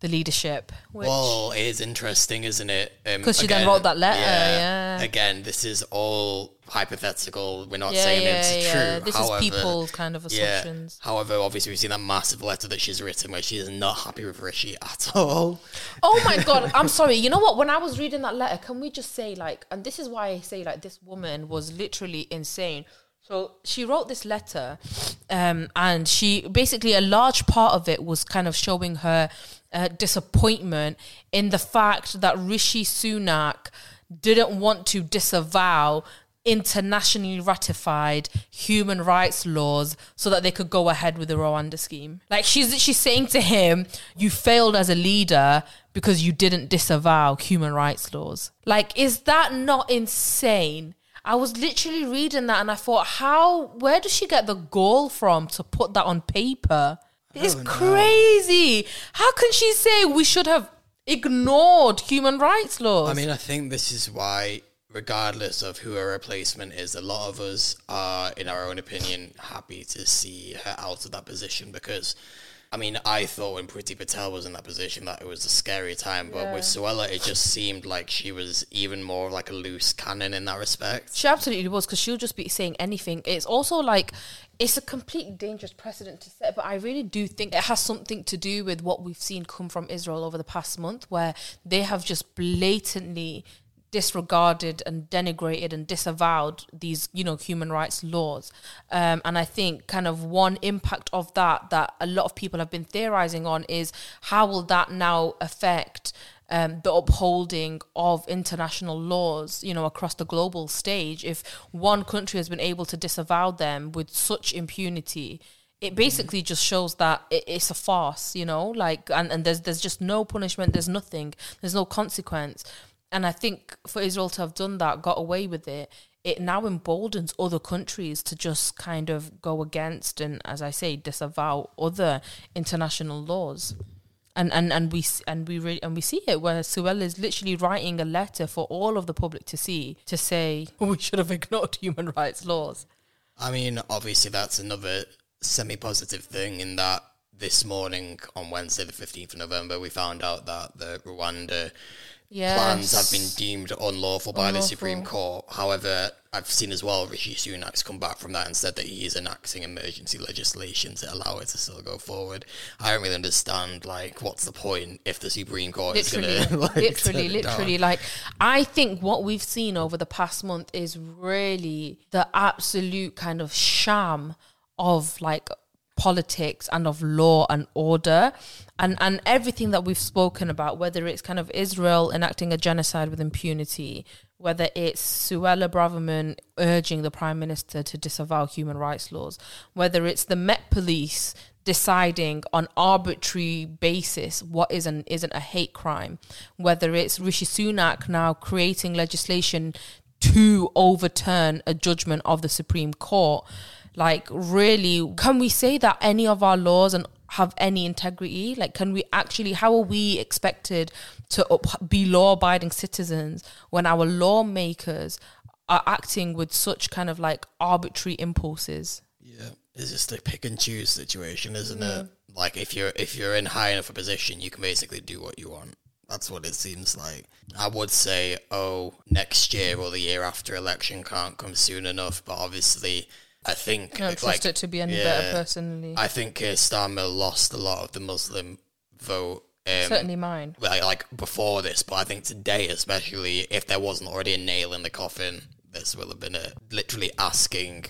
the leadership. Which, Well, it is interesting, isn't it? Um, 'Cause she then wrote that letter, yeah. Again, this is all hypothetical. We're not yeah, saying yeah, it's yeah. true. This However, is people's kind of assumptions. However, obviously, we've seen that massive letter that she's written where she is not happy with Rishi at all. Oh my god, I'm sorry. You know what? When I was reading that letter, can we just say like, and this is why I say like this woman was literally insane. So she wrote this letter, um, and she basically a large part of it was kind of showing her uh, disappointment in the fact that Rishi Sunak didn't want to disavow internationally ratified human rights laws so that they could go ahead with the Rwanda scheme. Like she's she's saying to him, you failed as a leader because you didn't disavow human rights laws. Like is that not insane? I was literally reading that and I thought, how where does she get the gall from to put that on paper? It's crazy. How can she say we should have ignored human rights laws? I mean, I think this is why, regardless of who her replacement is, a lot of us are, in our own opinion, happy to see her out of that position because. I mean, I thought when Priti Patel was in that position that it was a scary time, but with Suella, it just seemed like she was even more like a loose cannon in that respect. She absolutely was because she'll just be saying anything. It's also like it's a completely dangerous precedent to set, but I really do think it has something to do with what we've seen come from Israel over the past month, where they have just blatantly disregarded and denigrated and disavowed these you know human rights laws. Um, and i think kind of one impact of that that a lot of people have been theorizing on is how will that now affect um, the upholding of international laws, you know, across the global stage, if one country has been able to disavow them with such impunity, it basically just shows that it's a farce, you know, like, and, and there's there's just no punishment, there's nothing, there's no consequence, and I think for Israel to have done that, got away with it, it now emboldens other countries to just kind of go against and, as I say, disavow other international laws and and and we and we re- and we see it where Suella is literally writing a letter for all of the public to see to say we should have ignored human rights laws. I mean, obviously, that's another semi positive thing in that this morning on Wednesday, the 15th of November, we found out that the Rwanda plans have been deemed unlawful by the Supreme Court. However, I've seen as well Rishi Sunak's come back from that and said that he is enacting emergency legislation to allow it to still go forward. I don't really understand, like, what's the point if the Supreme Court Literally, is going to, like, literally, turn it down? literally. Like I think what we've seen over the past month is really the absolute kind of sham of like politics and of law and order and and everything that we've spoken about whether it's kind of Israel enacting a genocide with impunity whether it's Suella Braverman urging the prime minister to disavow human rights laws whether it's the Met police deciding on arbitrary basis what is and isn't a hate crime whether it's Rishi Sunak now creating legislation to overturn a judgment of the Supreme Court. Like, really, can we say that any of our laws and have any integrity? Like, can we actually? How are we expected to up, be law-abiding citizens when our lawmakers are acting with such kind of like arbitrary impulses? Yeah, it's just a pick and choose situation, isn't it? Mm. Like if you're if you're in high enough a position, you can basically do what you want. That's what it seems like. I would say, oh, next year or the year after election can't come soon enough, but obviously, I think I don't like, trust it to be any better personally. I think Keir Starmer lost a lot of the Muslim vote. Um, Certainly mine. like, like before this, but I think today, especially if there wasn't already a nail in the coffin, this will have been a literally asking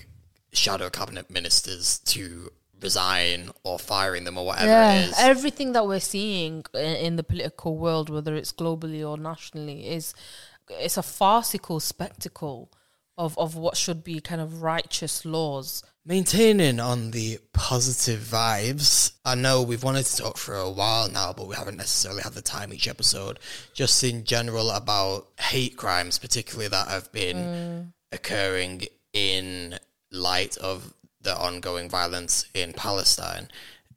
shadow cabinet ministers to resign or firing them or whatever it is. everything that we're seeing in the political world, whether it's globally or nationally, is it's a farcical spectacle of of what should be kind of righteous laws. Maintaining on the positive vibes. I know we've wanted to talk for a while now, but we haven't necessarily had the time each episode. Just in general about hate crimes, particularly that have been mm. occurring in light of the ongoing violence in Palestine.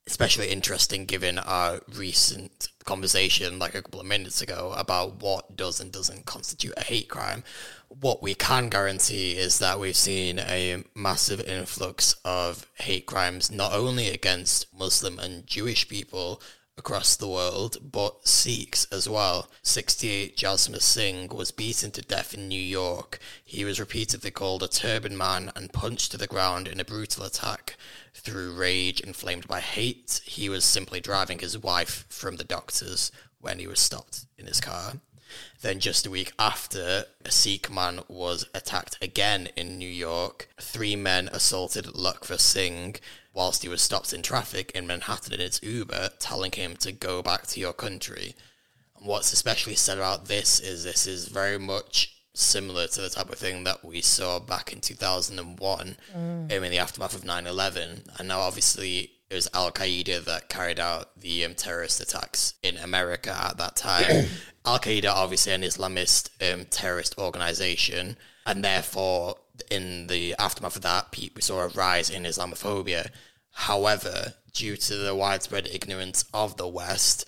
Especially interesting given our recent conversation, like a couple of minutes ago, about what does and doesn't constitute a hate crime. What we can guarantee is that we've seen a massive influx of hate crimes, not only against Muslim and Jewish people across the world, but Sikhs as well. 68 Jasmer Singh was beaten to death in New York. He was repeatedly called a turban man and punched to the ground in a brutal attack. Through rage inflamed by hate, he was simply driving his wife from the doctors when he was stopped in his car. Then, just a week after, a Sikh man was attacked again in New York. Three men assaulted Lakhvir Singh whilst he was stopped in traffic in Manhattan in his Uber, telling him to go back to your country. And what's especially said about this is this is very much similar to the type of thing that we saw back in 2001 mm. in the aftermath of 9 11. And now, obviously, it was Al Qaeda that carried out the um, terrorist attacks in America at that time. Al Qaeda, obviously, an Islamist um, terrorist organization, and therefore, in the aftermath of that, we saw a rise in Islamophobia. However, due to the widespread ignorance of the West,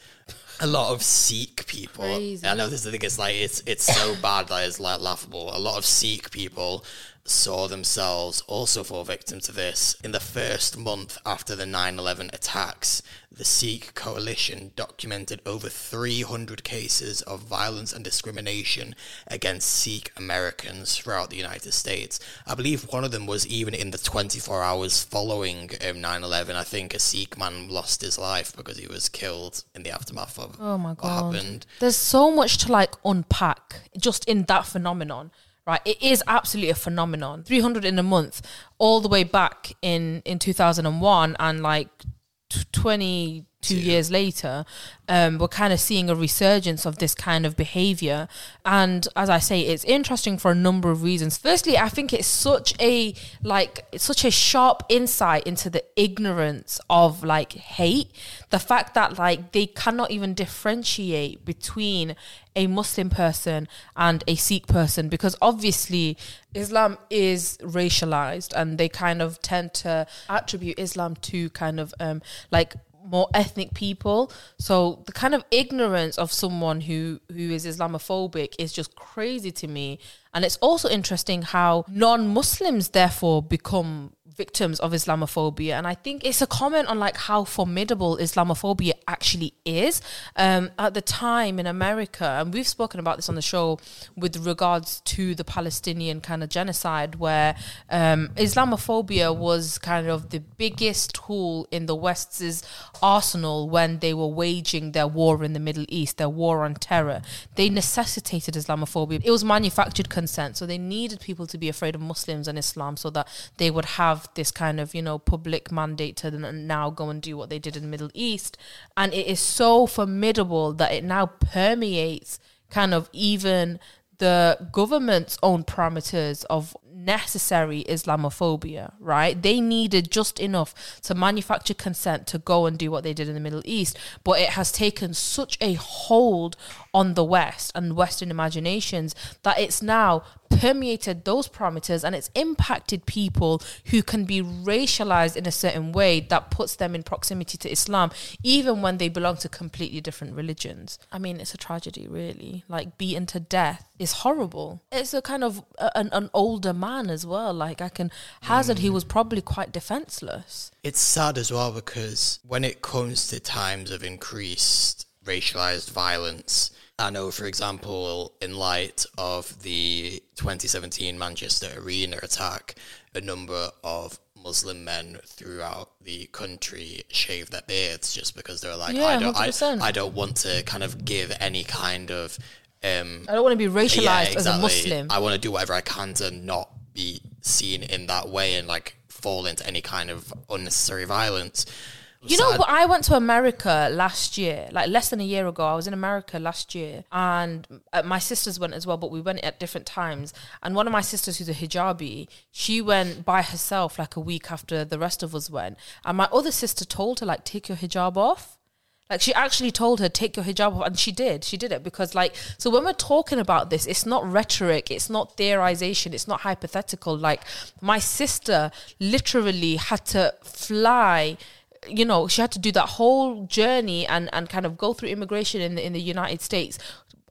a lot of Sikh people. Crazy. I know this. I think it's like it's it's so bad that it's like laughable. A lot of Sikh people saw themselves also fall victim to this. In the first month after the 9 11 attacks, the Sikh coalition documented over 300 cases of violence and discrimination against Sikh Americans throughout the United States. I believe one of them was even in the 24 hours following um, 9 um, 11. I think a Sikh man lost his life because he was killed in the aftermath of oh my God. what happened. There's so much to like unpack just in that phenomenon right? It is absolutely a phenomenon. 300 in a month, all the way back in in 2001, and like 22 years later, um, we're kind of seeing a resurgence of this kind of behavior. And as I say, it's interesting for a number of reasons. Firstly, I think it's such a like it's such a sharp insight into the ignorance of like hate. The fact that like they cannot even differentiate between a Muslim person and a Sikh person because obviously Islam is racialized and they kind of tend to attribute Islam to kind of um, like more ethnic people. So the kind of ignorance of someone who who is Islamophobic is just crazy to me. And it's also interesting how non-Muslims therefore become victims of Islamophobia. And I think it's a comment on like how formidable Islamophobia actually is. Um, at the time in America, and we've spoken about this on the show with regards to the Palestinian kind of genocide, where um, Islamophobia was kind of the biggest tool in the West's arsenal when they were waging their war in the Middle East, their war on terror. They necessitated Islamophobia. It was manufactured consent. So they needed people to be afraid of Muslims and Islam so that they would have this kind of you know public mandate to now go and do what they did in the Middle East, and it is so formidable that it now permeates kind of even the government's own parameters of necessary Islamophobia, right? They needed just enough to manufacture consent to go and do what they did in the Middle East, but it has taken such a hold on the West and Western imaginations that it's now permeated those parameters and it's impacted people who can be racialized in a certain way that puts them in proximity to Islam, even when they belong to completely different religions. I mean, it's a tragedy, really. Like, beaten to death is horrible. It's a kind of a, an, an, older man as well. Like, I can hazard mm. he was probably quite defenseless. It's sad as well because when it comes to times of increased racialized violence, I know, for example, in light of the 2017 Manchester Arena attack, a number of Muslim men throughout the country shaved their beards just because they're like, yeah, I don't, I, I, don't want to kind of give any kind of. Um, I don't want to be racialized yeah, exactly. as a Muslim. I want to do whatever I can to not be seen in that way and like fall into any kind of unnecessary violence. You know, but I went to America last year, like less than a year ago. I was in America last year, and uh, my sisters went as well, but we went at different times. And one of my sisters, who's a hijabi, she went by herself like a week after the rest of us went. And my other sister told her, like, take your hijab off. Like she actually told her take your hijab off, and she did. She did it because, like, so when we're talking about this, it's not rhetoric, it's not theorization, it's not hypothetical. Like my sister literally had to fly you know, she had to do that whole journey and, and kind of go through immigration in the, in the United States,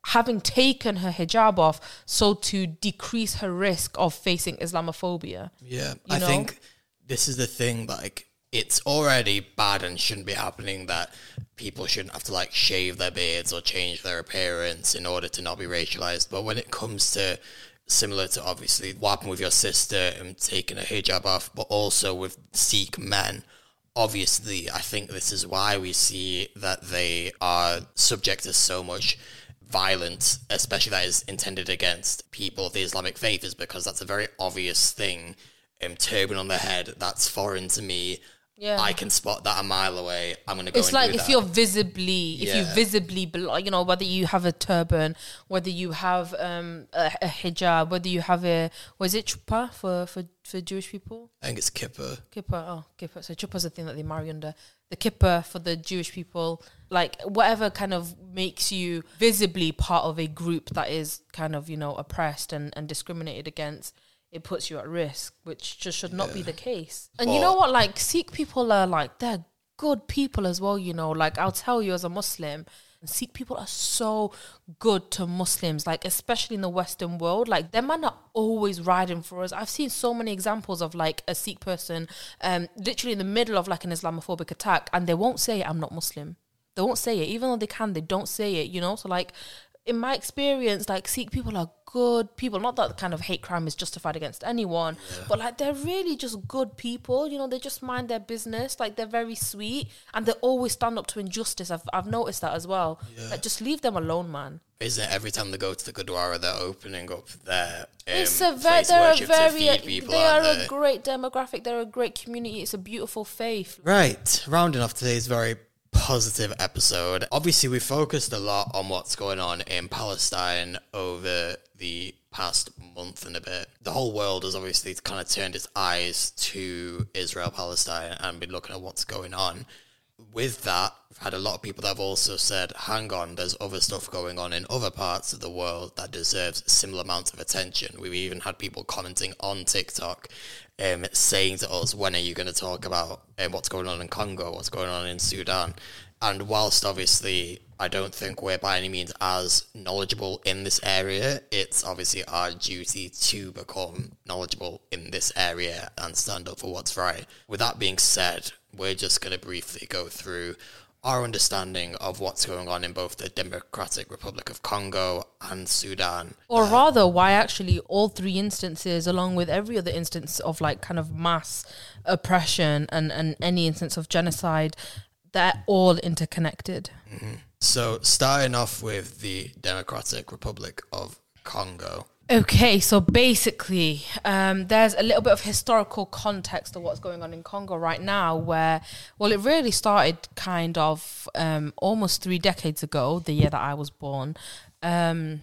having taken her hijab off, so to decrease her risk of facing Islamophobia. Yeah, I know? think this is the thing. Like, it's already bad and shouldn't be happening that people shouldn't have to like shave their beards or change their appearance in order to not be racialized. But when it comes to similar to obviously what happened with your sister and taking a hijab off, but also with Sikh men, obviously I think this is why we see that they are subject to so much violence, especially that is intended against people of the Islamic faith, is because that's a very obvious thing. Um, turban on the head, that's foreign to me. Yeah. I can spot that a mile away. I'm gonna go. It's like if that. you're visibly, if you visibly, you know, whether you have a turban, whether you have um, a, a hijab, whether you have a, was it chuppah for, for, for Jewish people? I think it's Kippur. Kippah, oh, kippah. So chuppah's the thing that they marry under. The kippah for the Jewish people, like whatever kind of makes you visibly part of a group that is kind of, you know, oppressed and, and discriminated against, it puts you at risk, which just should not be the case. And you know what? Like, Sikh people are like, they're good people as well, you know. Like, I'll tell you as a Muslim, Sikh people are so good to Muslims, like especially in the Western world. Like them man are always riding for us. I've seen so many examples of like a Sikh person, um, literally in the middle of like an Islamophobic attack, and they won't say I'm not Muslim. They won't say it, even though they can. They don't say it. You know, so like in my experience, like Sikh people are good people. Not that the kind of hate crime is justified against anyone, but like they're really just good people. You know, they just mind their business. Like they're very sweet and they always stand up to injustice. I've I've noticed that as well. Like just leave them alone, man. Isn't it every time they go to the Gurdwara, they're opening up their um, It's a very place they're a very people, they are they? a great demographic. They're a great community. It's a beautiful faith. Right, rounding off today's very positive episode. Obviously, we focused a lot on what's going on in Palestine over the past month and a bit. The whole world has obviously kind of turned its eyes to Israel, Palestine, and been looking at what's going on. With that, I've had a lot of people that have also said, hang on, there's other stuff going on in other parts of the world that deserves similar amounts of attention. We've even had people commenting on TikTok um, saying to us, when are you going to talk about um, what's going on in Congo, what's going on in Sudan? And whilst obviously I don't think we're by any means as knowledgeable in this area, it's obviously our duty to become knowledgeable in this area and stand up for what's right. With that being said, we're just going to briefly go through our understanding of what's going on in both the Democratic Republic of Congo and Sudan. Or rather, why actually all three instances, along with every other instance of like kind of mass oppression and, and any instance of genocide, they're all interconnected. Mm-hmm. So, starting off with the Democratic Republic of Congo. Okay, so basically, um, there's a little bit of historical context of what's going on in Congo right now, where, well, it really started kind of um, almost three decades ago, the year that I was born. Um,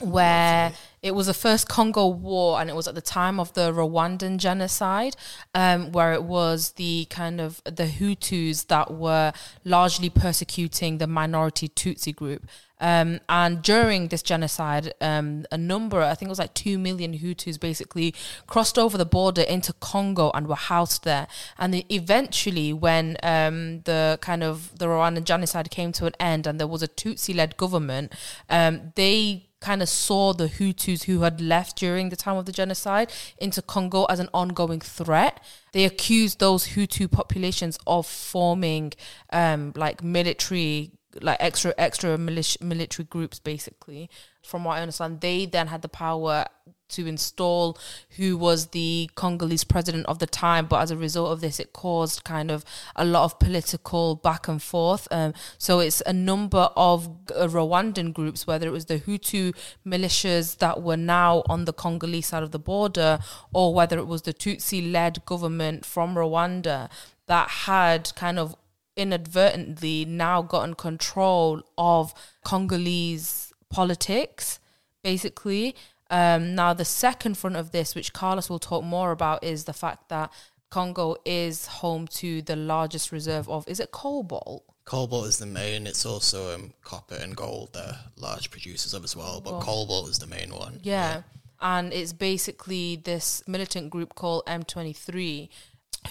where it was the first Congo war, and it was at the time of the Rwandan genocide, um, where it was the kind of the Hutus that were largely persecuting the minority Tutsi group. Um, and during this genocide, um, a number, I think it was like 2 million Hutus basically crossed over the border into Congo and were housed there. And the, eventually, when um, the kind of the Rwandan genocide came to an end and there was a Tutsi led government, um, they kind of saw the Hutus who had left during the time of the genocide into Congo as an ongoing threat. They accused those Hutu populations of forming um, like military like extra extra militia, military groups basically. From what i understand they then had the power to install who was the congolese president of the time but as a result of this it caused kind of a lot of political back and forth. Um, so it's a number of uh, rwandan groups whether it was the hutu militias that were now on the congolese side of the border or whether it was the tutsi led government from rwanda that had kind of inadvertently now gotten control of Congolese politics, basically. Um, now, the second front of this, which Carlos will talk more about, is the fact that Congo is home to the largest reserve of, is it cobalt? Cobalt is the main. It's also um, copper and gold. They're large producers of as well, but cobalt is the main one. Yeah. And it's basically this militant group called M23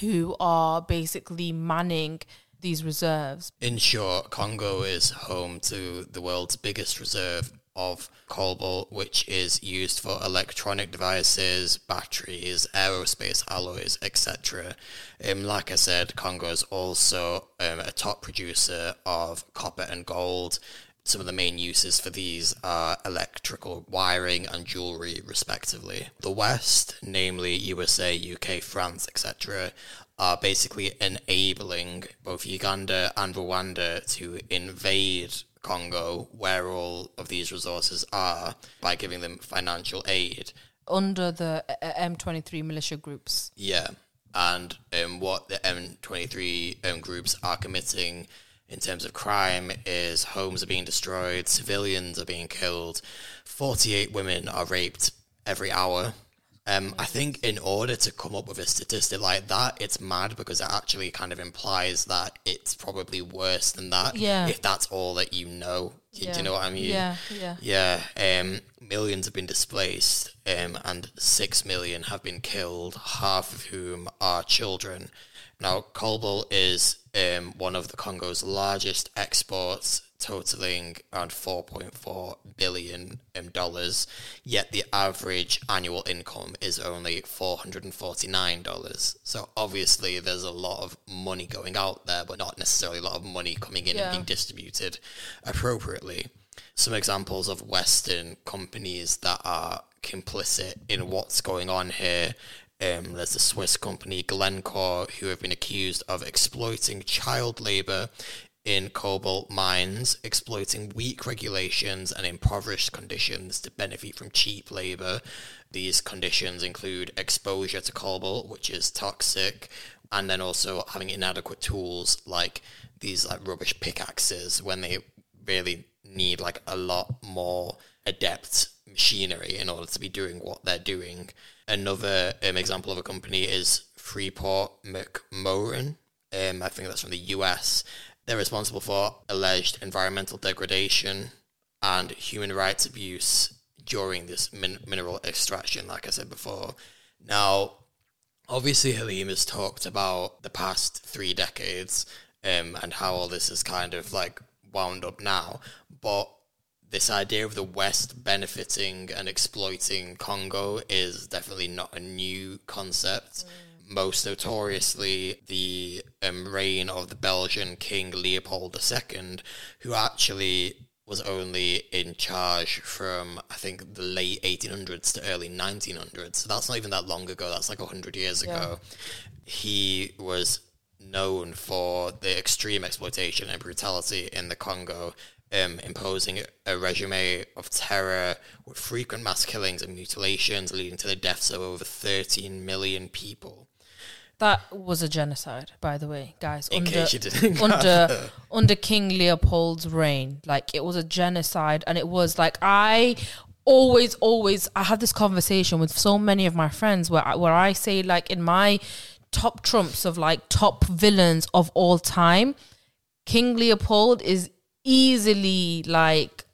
who are basically manning these reserves. In short, Congo is home to the world's biggest reserve of cobalt, which is used for electronic devices, batteries, aerospace alloys, etc. Um, like I said, Congo is also um, a top producer of copper and gold. Some of the main uses for these are electrical wiring and jewelry, respectively. The West, namely USA, UK, France, etc., are basically enabling both Uganda and Rwanda to invade Congo, where all of these resources are, by giving them financial aid. Under the uh, M23 militia groups. Yeah. And um, what the M23 um, groups are committing in terms of crime is homes are being destroyed, civilians are being killed, 48 women are raped every hour. Um, I think in order to come up with a statistic like that, it's mad because it actually kind of implies that it's probably worse than that. Yeah. If that's all that you know. Do, do you know what I mean? Yeah, yeah. Yeah, um, millions have been displaced, um, and six million have been killed, half of whom are children. Now, cobalt is um, one of the Congo's largest exports, totaling around 4.4 billion dollars. Yet the average annual income is only 449 dollars. So obviously, there's a lot of money going out there, but not necessarily a lot of money coming in Yeah. and being distributed appropriately. Some examples of Western companies that are complicit in what's going on here. Um, there's the Swiss company Glencore, who have been accused of exploiting child labor in cobalt mines, exploiting weak regulations and impoverished conditions to benefit from cheap labor. These conditions include exposure to cobalt, which is toxic, and then also having inadequate tools like these like rubbish pickaxes when they really need like a lot more adept machinery in order to be doing what they're doing. Another um, example of a company is Freeport McMoran. Um, I think that's from the US. They're responsible for alleged environmental degradation and human rights abuse during this min- mineral extraction, like I said before. Now, obviously Halim has talked about the past three decades um, and how all this is kind of like wound up now, but this idea of the West benefiting and exploiting Congo is definitely not a new concept. Most notoriously, the um, reign of the Belgian King Leopold II, who actually was only in charge from I think the late 1800s to early 1900s. So that's not even that long ago. That's like 100 years ago. He was known for the extreme exploitation and brutality in the Congo, um, imposing a regime of terror with frequent mass killings and mutilations, leading to the deaths of over 13 million people. That was a genocide, by the way, guys. In under, case you didn't under under King Leopold's reign, like it was a genocide, and it was like I always, always, I had this conversation with so many of my friends where I, where I say like in my top trumps of like top villains of all time, King Leopold is easily like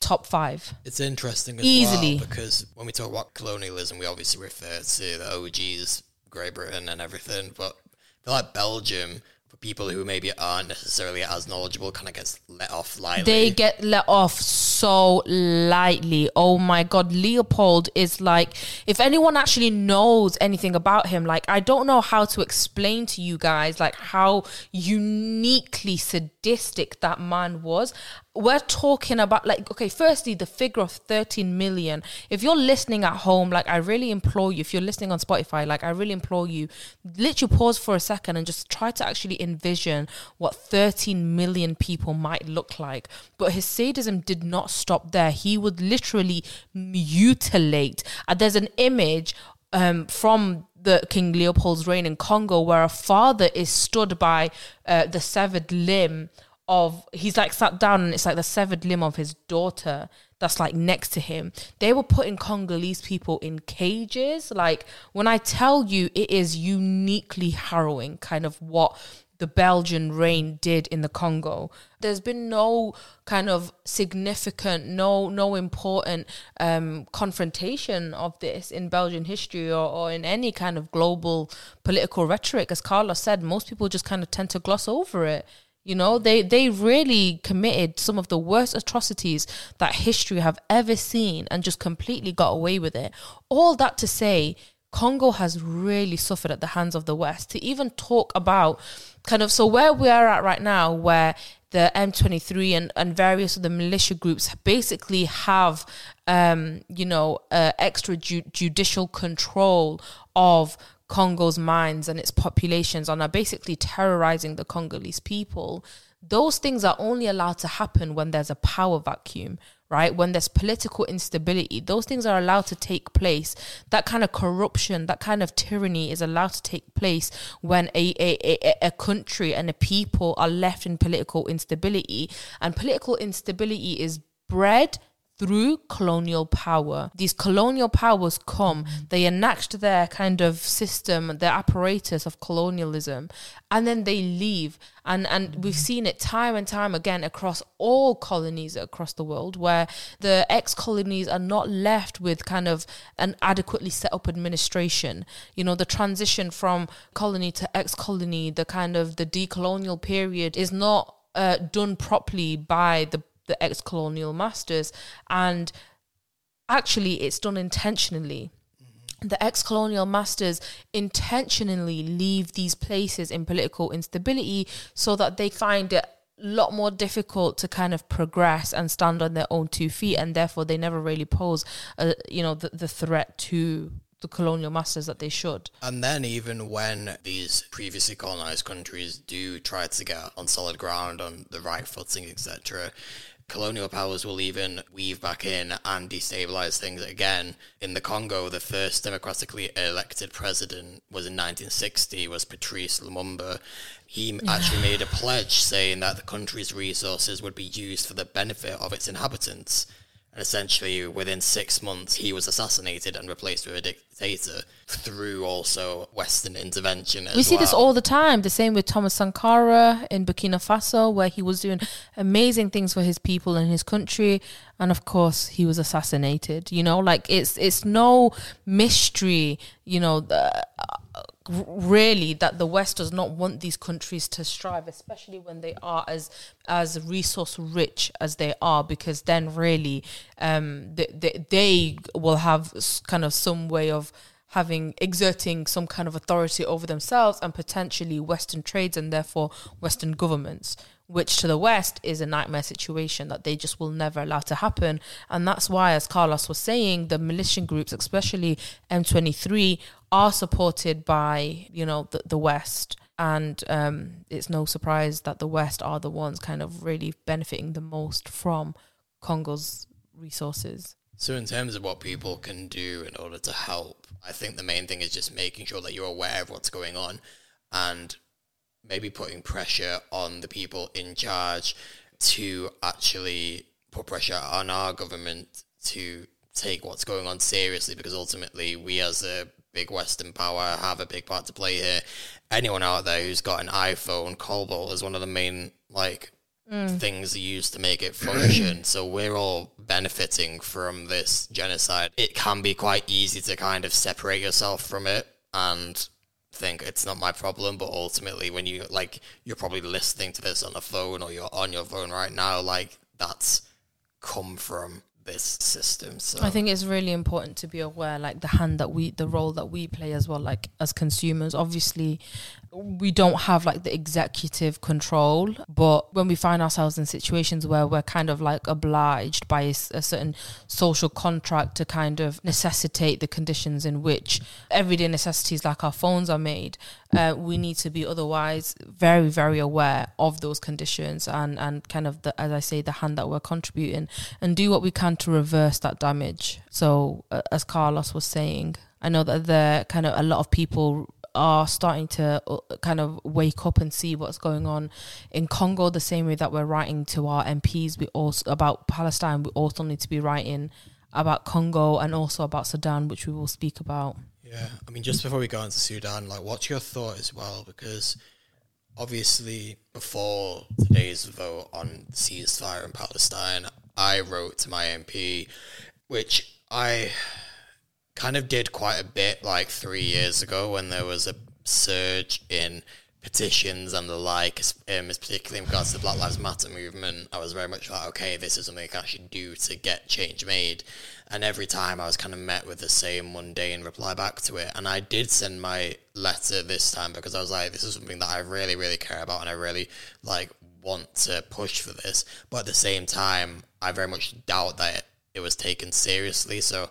top five. It's interesting as Easily. well because when we talk about colonialism, we obviously refer to the OGs, Great Britain, and everything. But I feel like Belgium, for people who maybe aren't necessarily as knowledgeable, kind of gets let off lightly. They get let off so lightly. Oh my god, Leopold is like if anyone actually knows anything about him, like I don't know how to explain to you guys like how uniquely sadistic that man was. We're talking about like okay, firstly the figure of 13 million. If you're listening at home, like I really implore you, if you're listening on Spotify, like I really implore you, literally pause for a second and just try to actually envision what 13 million people might look like. But his sadism did not stop there. He would literally mutilate. And there's an image um, from the King Leopold's reign in Congo where a father is stood by uh, the severed limb of he's like sat down and it's like the severed limb of his daughter that's like next to him. They were putting Congolese people in cages. Like when I tell you it is uniquely harrowing kind of what the Belgian reign did in the Congo. There's been no kind of significant, no no important um, confrontation of this in Belgian history or, or in any kind of global political rhetoric. As Carlos said, most people just kind of tend to gloss over it. You know, they they really committed some of the worst atrocities that history have ever seen and just completely got away with it. All that to say, Congo has really suffered at the hands of the West. To even talk about kind of so where we are at right now, where the M23 and, and various of the militia groups basically have, um, you know, uh, extra ju- judicial control of Congo's mines and its populations and are basically terrorizing the Congolese people. Those things are only allowed to happen when there's a power vacuum, right? When there's political instability, those things are allowed to take place. That kind of corruption, that kind of tyranny is allowed to take place when a, a, a, a country and a people are left in political instability. And political instability is bred through colonial power. These colonial powers come, they enact their kind of system, their apparatus of colonialism, and then they leave. And and we've seen it time and time again across all colonies across the world where the ex colonies are not left with kind of an adequately set up administration. You know, the transition from colony to ex colony, the kind of the decolonial period is not uh, done properly by the the ex colonial masters. And actually, it's done intentionally. Mm-hmm. The ex colonial masters intentionally leave these places in political instability so that they find it a lot more difficult to kind of progress and stand on their own two feet and therefore they never really pose a, you know the, the threat to the colonial masters that they should. And then even when these previously colonized countries do try to get on solid ground on the right footing, etc., colonial powers will even weave back in and destabilize things again. In the Congo, the first democratically elected president was in 1960, was Patrice Lumumba. He actually made a pledge saying that the country's resources would be used for the benefit of its inhabitants. And essentially, within six months, he was assassinated and replaced with a dictator through also Western intervention. we see well. this all the time. The same with Thomas Sankara in Burkina Faso, where he was doing amazing things for his people and his country, and of course, he was assassinated. You know, like it's it's no mystery. You know, the, really that the West does not want these countries to strive, especially when they are as as resource rich as they are, because then really um, they, they, they will have kind of some way of having exerting some kind of authority over themselves and potentially Western trades and therefore Western governments, which to the West is a nightmare situation that they just will never allow to happen. And that's why, as Carlos was saying, the militia groups, especially M23, are supported by you know the, the West. And um, it's no surprise that the West are the ones kind of really benefiting the most from Congo's resources. So, in terms of what people can do in order to help, I think the main thing is just making sure that you're aware of what's going on and maybe putting pressure on the people in charge to actually put pressure on our government to take what's going on seriously because ultimately we as a big Western power have a big part to play here. Anyone out there who's got an iPhone, Cobalt is one of the main like mm. things used to make it function. so we're all benefiting from this genocide. It can be quite easy to kind of separate yourself from it and think it's not my problem but ultimately when you like you're probably listening to this on a phone or you're on your phone right now like that's come from this system. So I think it's really important to be aware, like the hand that we, the role that we play as well, like as consumers. Obviously, we don't have like the executive control, but when we find ourselves in situations where we're kind of like obliged by a, certain social contract to kind of necessitate the conditions in which everyday necessities like our phones are made, uh, we need to be otherwise very, very aware of those conditions and, and kind of the, as I say, the hand that we're contributing and do what we can to reverse that damage. So, uh, as Carlos was saying, I know that there kind of a lot of people are starting to uh, kind of wake up and see what's going on in Congo the same way that we're writing to our MPs we also about Palestine we also need to be writing about Congo and also about Sudan which we will speak about. Yeah I mean just before we go into Sudan like what's your thought as well? Because obviously before today's vote on ceasefire in Palestine I wrote to my MP which I kind of did quite a bit like three years ago when there was a surge in petitions and the like, um, particularly in regards to the Black Lives Matter movement, I was very much like, okay, this is something I can actually do to get change made. And every time I was kind of met with the same mundane reply back to it. And I did send my letter this time because I was like, this is something that I really, really care about and I really like want to push for this. But at the same time, I very much doubt that it, it was taken seriously. So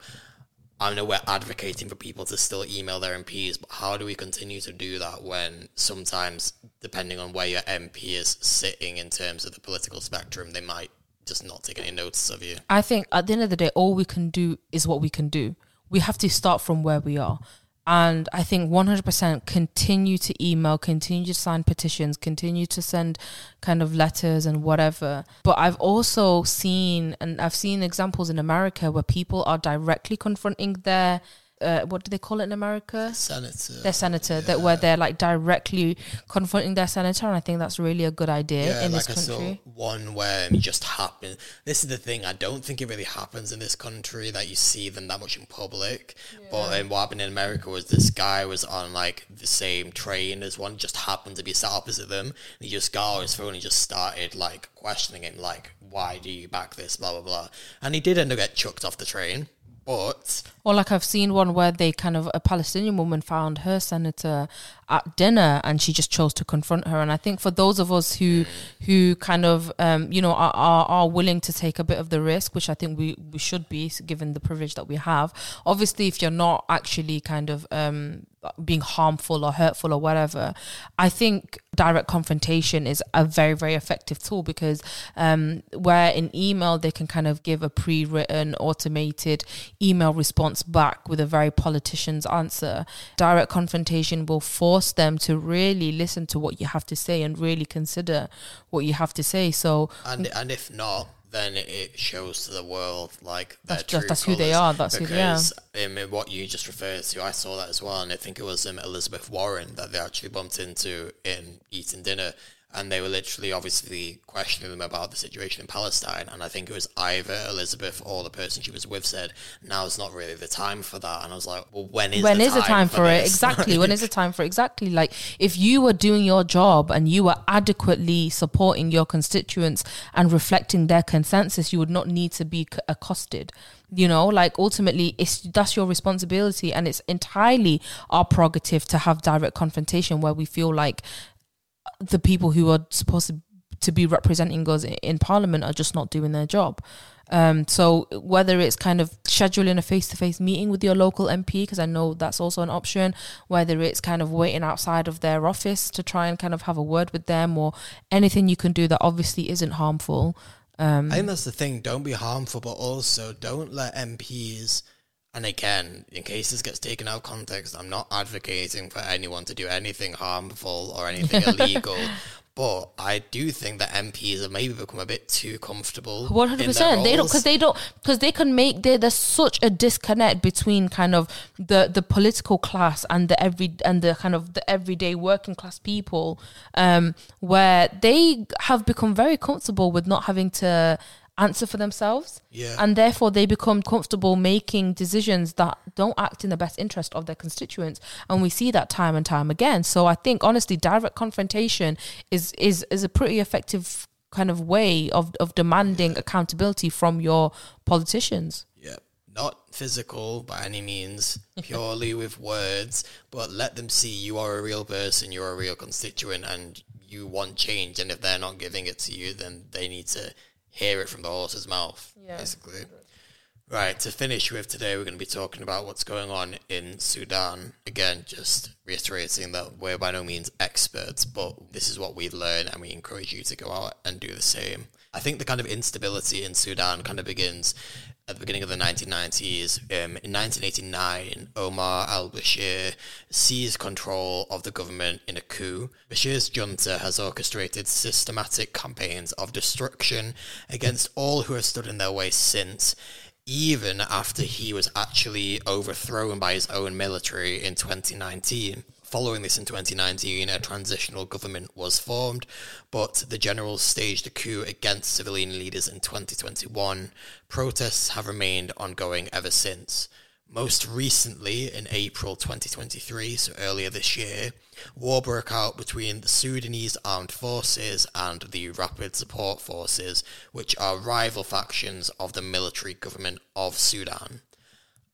I know we're advocating for people to still email their MPs, but how do we continue to do that when sometimes, depending on where your MP is sitting in terms of the political spectrum, they might just not take any notice of you? I think at the end of the day, all we can do is what we can do. We have to start from where we are. And I think 100% continue to email, continue to sign petitions, continue to send kind of letters and whatever. But I've also seen, and I've seen examples in America where people are directly confronting their uh, what do they call it in America? Senator. Their senator, yeah. that where they're like directly confronting their senator, and I think that's really a good idea yeah, in like this country. one where it just happened. This is the thing. I don't think it really happens in this country that you see them that much in public. Yeah. But um, what happened in America was this guy was on like the same train as one, just happened to be sat opposite them. And he just got on his phone and just started like questioning him, like, "Why do you back this?" Blah blah blah. And he did end up get chucked off the train. But or like I've seen one where they kind of a Palestinian woman found her senator at dinner and she just chose to confront her. And I think for those of us who who kind of um, you know are, are, are willing to take a bit of the risk, which I think we, we should be given the privilege that we have. Obviously, if you're not actually kind of um, being harmful or hurtful or whatever, I think direct confrontation is a very very effective tool because um, where in email they can kind of give a pre-written automated email response back with a very politician's answer. Direct confrontation will force them to really listen to what you have to say and really consider what you have to say. So and and if not, then it shows to the world like that's just that's who they are. That's because, who they are. Um, what you just referred to, I saw that as well, and I think it was um, Elizabeth Warren that they actually bumped into in eating dinner, and they were literally obviously questioning them about the situation in Palestine. And I think it was either Elizabeth or the person she was with said, "Now is not really the time for that." And I was like, "Well, when is when the is time the time for, for it? Exactly. when is the time for it? exactly? Like if you were doing your job and you were adequately supporting your constituents and reflecting their consensus, you would not need to be accosted you know like ultimately it's that's your responsibility and it's entirely our prerogative to have direct confrontation where we feel like the people who are supposed to, be representing us in parliament are just not doing their job. Um, so whether it's kind of scheduling a face-to-face meeting with your local MP, because I know that's also an option, whether it's kind of waiting outside of their office to try and kind of have a word with them, or anything you can do that obviously isn't harmful. Um, I think that's the thing. Don't be harmful, but also don't let MPs and again, in case this gets taken out of context, I'm not advocating for anyone to do anything harmful or anything illegal. But I do think that MPs have maybe become a bit too comfortable. One hundred percent. They don't because they don't because they can make there. There's such a disconnect between kind of the the political class and the every and the kind of the everyday working class people, um, where they have become very comfortable with not having to answer for themselves. Yeah. And therefore they become comfortable making decisions that don't act in the best interest of their constituents. And we see that time and time again. So I think honestly direct confrontation is is is a pretty effective kind of way of, of demanding accountability from your politicians. Yeah. Not physical by any means, purely with words, but let them see you are a real person, you're a real constituent and you want change and if they're not giving it to you then they need to hear it from the horse's mouth, yeah. basically. Right, to finish with today, we're going to be talking about what's going on in Sudan. Again, just reiterating that we're by no means experts, but this is what we learn, and we encourage you to go out and do the same. I think the kind of instability in Sudan kind of begins at the beginning of the 1990s. Um, in 1989, Omar al Bashir seized control of the government in a coup. Bashir's junta has orchestrated systematic campaigns of destruction against all who have stood in their way since. Even after he was actually overthrown by his own military in 2019. Following this in 2019, a transitional government was formed, but the generals staged a coup against civilian leaders in 2021. Protests have remained ongoing ever since. Most recently, in April 2023, so earlier this year, war broke out between the Sudanese Armed Forces and the Rapid Support Forces, which are rival factions of the military government of Sudan.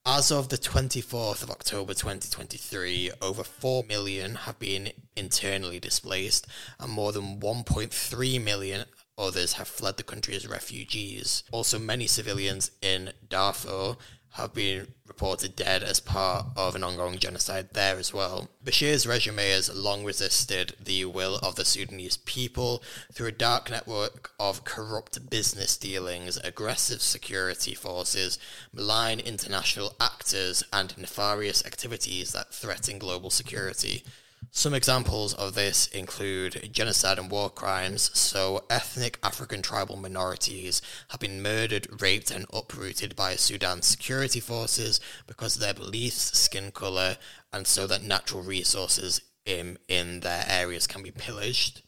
As of the 24th of October 2023, over 4 million have been internally displaced, and more than 1.3 million others have fled the country as refugees. Also, many civilians in Darfur have been reported dead as part of an ongoing genocide there as well. Bashir's regime has long resisted the will of the Sudanese people through a dark network of corrupt business dealings, aggressive security forces, malign international actors, and nefarious activities that threaten global security. Some examples of this include genocide and war crimes. So, ethnic African tribal minorities have been murdered, raped, and uprooted by Sudan's security forces because of their beliefs, skin color, and so that natural resources in, in their areas can be pillaged.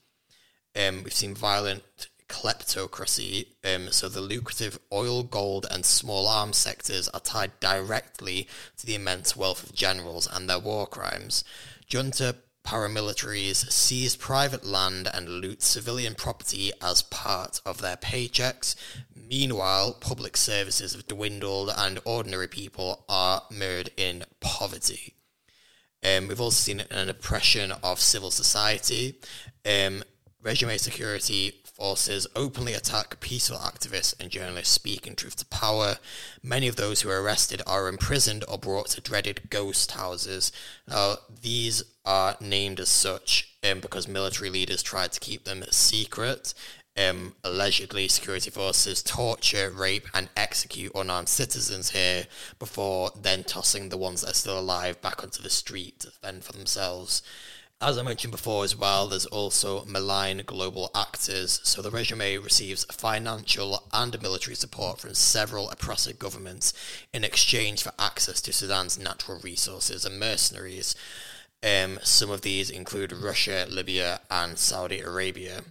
Um, we've seen violent kleptocracy. Um, so the lucrative oil, gold, and small arms sectors are tied directly to the immense wealth of generals and their war crimes. Junta paramilitaries seize private land and loot civilian property as part of their paychecks. Meanwhile, public services have dwindled and ordinary people are mired in poverty. Um, we've also seen an oppression of civil society. Um, regime security forces openly attack peaceful activists and journalists speaking truth to power. Many of those who are arrested are imprisoned or brought to dreaded ghost houses. Now, these are named as such um, because military leaders tried to keep them secret. Um, allegedly, security forces torture, rape, and execute unarmed citizens here before then tossing the ones that are still alive back onto the street to fend for themselves. As I mentioned before as well, there's also malign global actors. So the regime receives financial and military support from several oppressive governments in exchange for access to Sudan's natural resources and mercenaries. Um, some of these include Russia, Libya, and Saudi Arabia.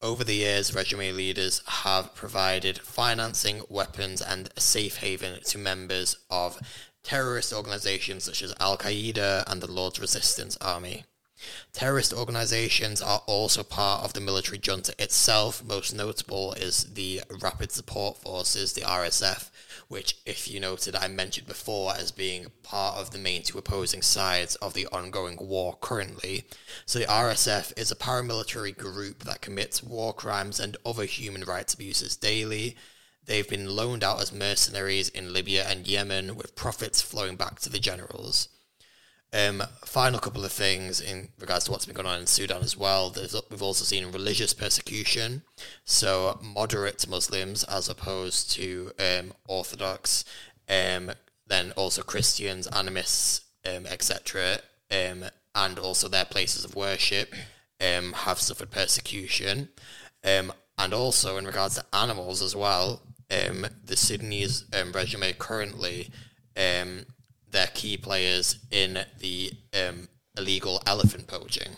Over the years, regime leaders have provided financing, weapons, and a safe haven to members of terrorist organizations such as Al Qaeda and the Lord's Resistance Army. Terrorist organizations are also part of the military junta itself. Most notable is the Rapid Support Forces, the RSF, which, if you noted, I mentioned before as being part of the main two opposing sides of the ongoing war currently. So, the RSF is a paramilitary group that commits war crimes and other human rights abuses daily. They've been loaned out as mercenaries in Libya and Yemen, with profits flowing back to the generals. Um, final couple of things in regards to what's been going on in Sudan as well. There's, we've also seen religious persecution, so moderate Muslims as opposed to um, Orthodox, um, then also Christians, animists, um, etc., um, and also their places of worship um, have suffered persecution. and also in regards to animals as well, the Sudanese regime currently their key players in the um, illegal elephant poaching.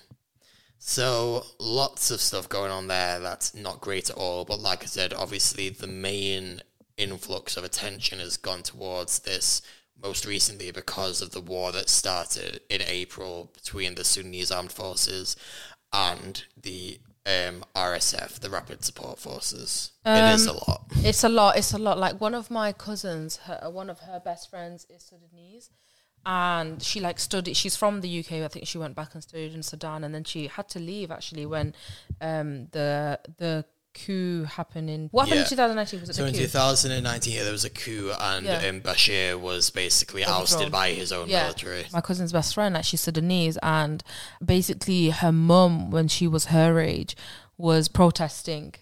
So lots of stuff going on there that's not great at all. But like I said, obviously the main influx of attention has gone towards this most recently because of the war that started in April between the Sudanese armed forces and the um, RSF, the Rapid Support Forces. Um, it is a lot. It's a lot. It's a lot. Like one of my cousins, her, one of her best friends is Sudanese, and she like studied. She's from the UK. I think she went back and studied in Sudan, and then she had to leave actually when um, the the coup happened in what happened yeah. in 2019 was it so in 2019 yeah, there was a coup and yeah. um, Bashir was basically ousted by his own yeah. military. My cousin's best friend like she's Sudanese and basically her mum when she was her age was protesting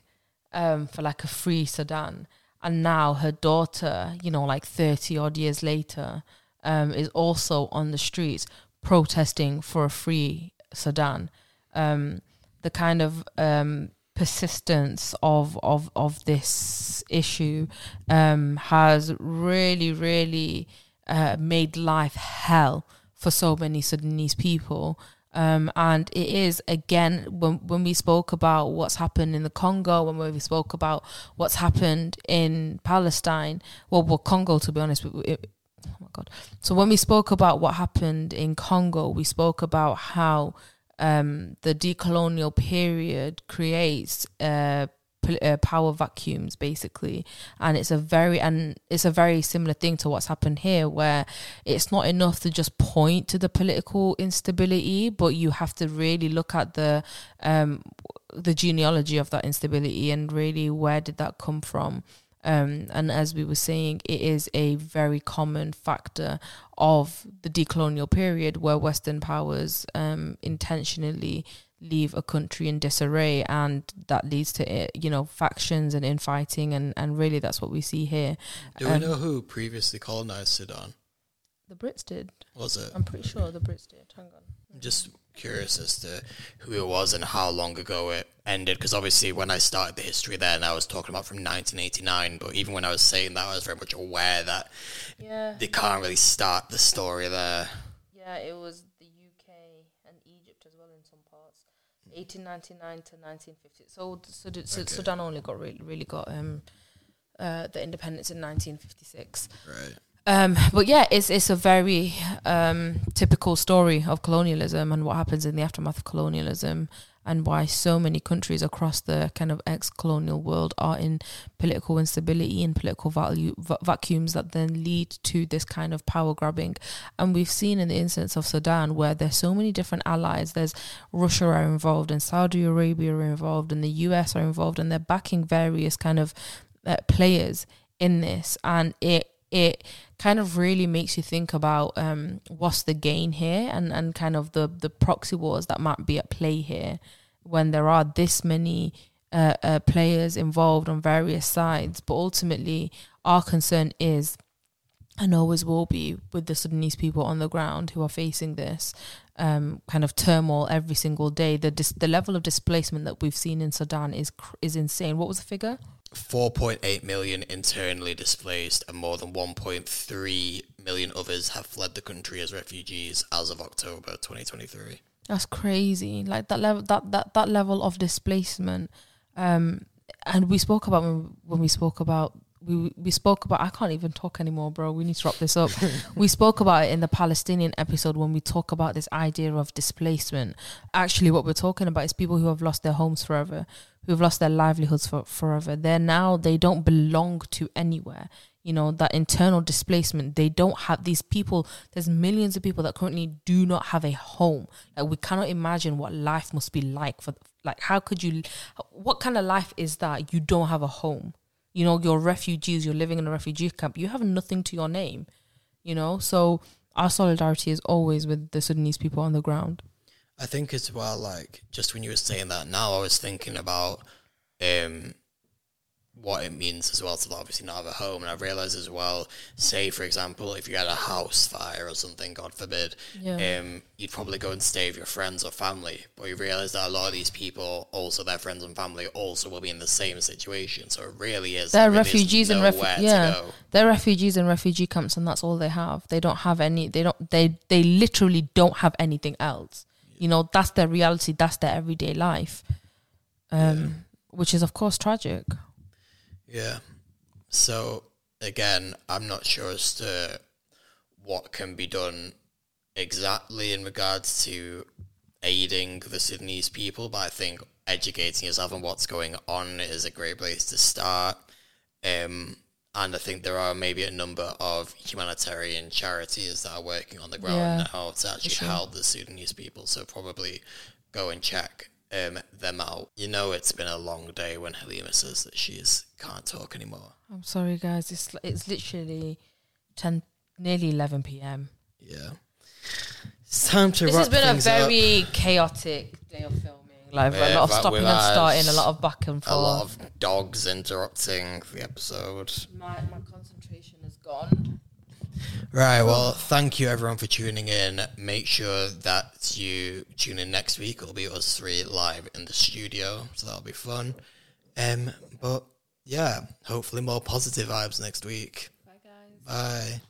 um, for like a free Sudan. And now her daughter you know like 30 odd years later um, is also on the streets protesting for a free Sudan. Um, the kind of um, persistence of of of this issue um, has really really uh, made life hell for so many Sudanese people. Um, and it is again when when we spoke about what's happened in the Congo, when we spoke about what's happened in Palestine, well, well, Congo to be honest, it, oh my god. So when we spoke about what happened in Congo, we spoke about how um, the decolonial period creates uh, uh, power vacuums, basically, and it's a very and it's a very similar thing to what's happened here, where it's not enough to just point to the political instability, but you have to really look at the um, the genealogy of that instability and really where did that come from. Um, and as we were saying, it is a very common factor of the decolonial period where Western powers um, intentionally leave a country in disarray, and that leads to eh, you know factions and infighting, and and really that's what we see here. Do Um, we know who previously colonized Sudan? The Brits did. Was it? I'm pretty sure the Brits did. Hang on. I'm just curious as to who it was and how long ago it ended. Because obviously, when I started the history then, I was talking about from 1989. But even when I was saying that, I was very much aware that Yeah. they can't really start the story there. Yeah, it was the UK and Egypt as well in some parts. 1899 to 1950. So, so, the- so Okay. Sudan only got really, really got um, uh, the independence in 1956. Right. Um, but yeah, it's it's a very um, typical story of colonialism and what happens in the aftermath of colonialism, and why so many countries across the kind of ex-colonial world are in political instability and political value va- vacuums that then lead to this kind of power grabbing. And we've seen in the instance of Sudan where there's so many different allies. There's Russia are involved, and Saudi Arabia are involved, and the US are involved, and they're backing various kind of uh, players in this, and it it kind of really makes you think about um, what's the gain here and, and kind of the, the proxy wars that might be at play here when there are this many uh, uh, players involved on various sides. But ultimately, our concern is and always will be with the Sudanese people on the ground who are facing this um, kind of turmoil every single day. The dis- the level of displacement that we've seen in Sudan is cr- is insane. What was the figure? 4.8 million internally displaced and more than 1.3 million others have fled the country as refugees as of October 2023. That's crazy. Like that level that that that level of displacement. Um and we spoke about when, when we spoke about we we spoke about I can't even talk anymore, bro. We need to wrap this up. we spoke about it in the Palestinian episode when we talk about this idea of displacement. Actually what we're talking about is people who have lost their homes forever, who've lost their livelihoods for forever. They're now they don't belong to anywhere. You know, that internal displacement, they don't have these people, there's millions of people that currently do not have a home. Like we cannot imagine what life must be like for like how could you what kind of life is that you don't have a home? You know, you're refugees, you're living in a refugee camp, you have nothing to your name. You know? So our solidarity is always with the Sudanese people on the ground. I think as well, like just when you were saying that, now I was thinking about um, what it means as well to obviously not have a home, and I realized as well, say for example, if you had a house fire or something, God forbid, Yeah. um, you'd probably go and stay with your friends or family, but you realize that a lot of these people, also their friends and family, also will be in the same situation. So it really is. They're refugees and refu- yeah, they're refugees in refugee camps, and that's all they have. They don't have any. They don't. They they literally don't have anything else. You know, that's their reality. That's their everyday life, um, which is of course tragic. Yeah. So again, I'm not sure as to what can be done exactly in regards to aiding the Sudanese people, but I think educating yourself on what's going on is a great place to start. Um, and I think there are maybe a number of humanitarian charities that are working on the ground Yeah, now to actually sure. help the Sudanese people. So probably go and check um, them out. You know, it's been a long day when Halima says that she can't talk anymore. I'm sorry, guys. It's it's literally ten, nearly eleven p.m. Yeah. It's time to This has been a things up. very chaotic day of filming. Like Yeah, a lot of stopping and starting, a lot of back and forth. a lot of dogs interrupting the episode. my my concentration is gone. Right, well, thank you everyone for tuning in. Make sure that you tune in next week. It'll be us three live in the studio, so that'll be fun. Um, but yeah, hopefully more positive vibes next week. Bye, guys. Bye.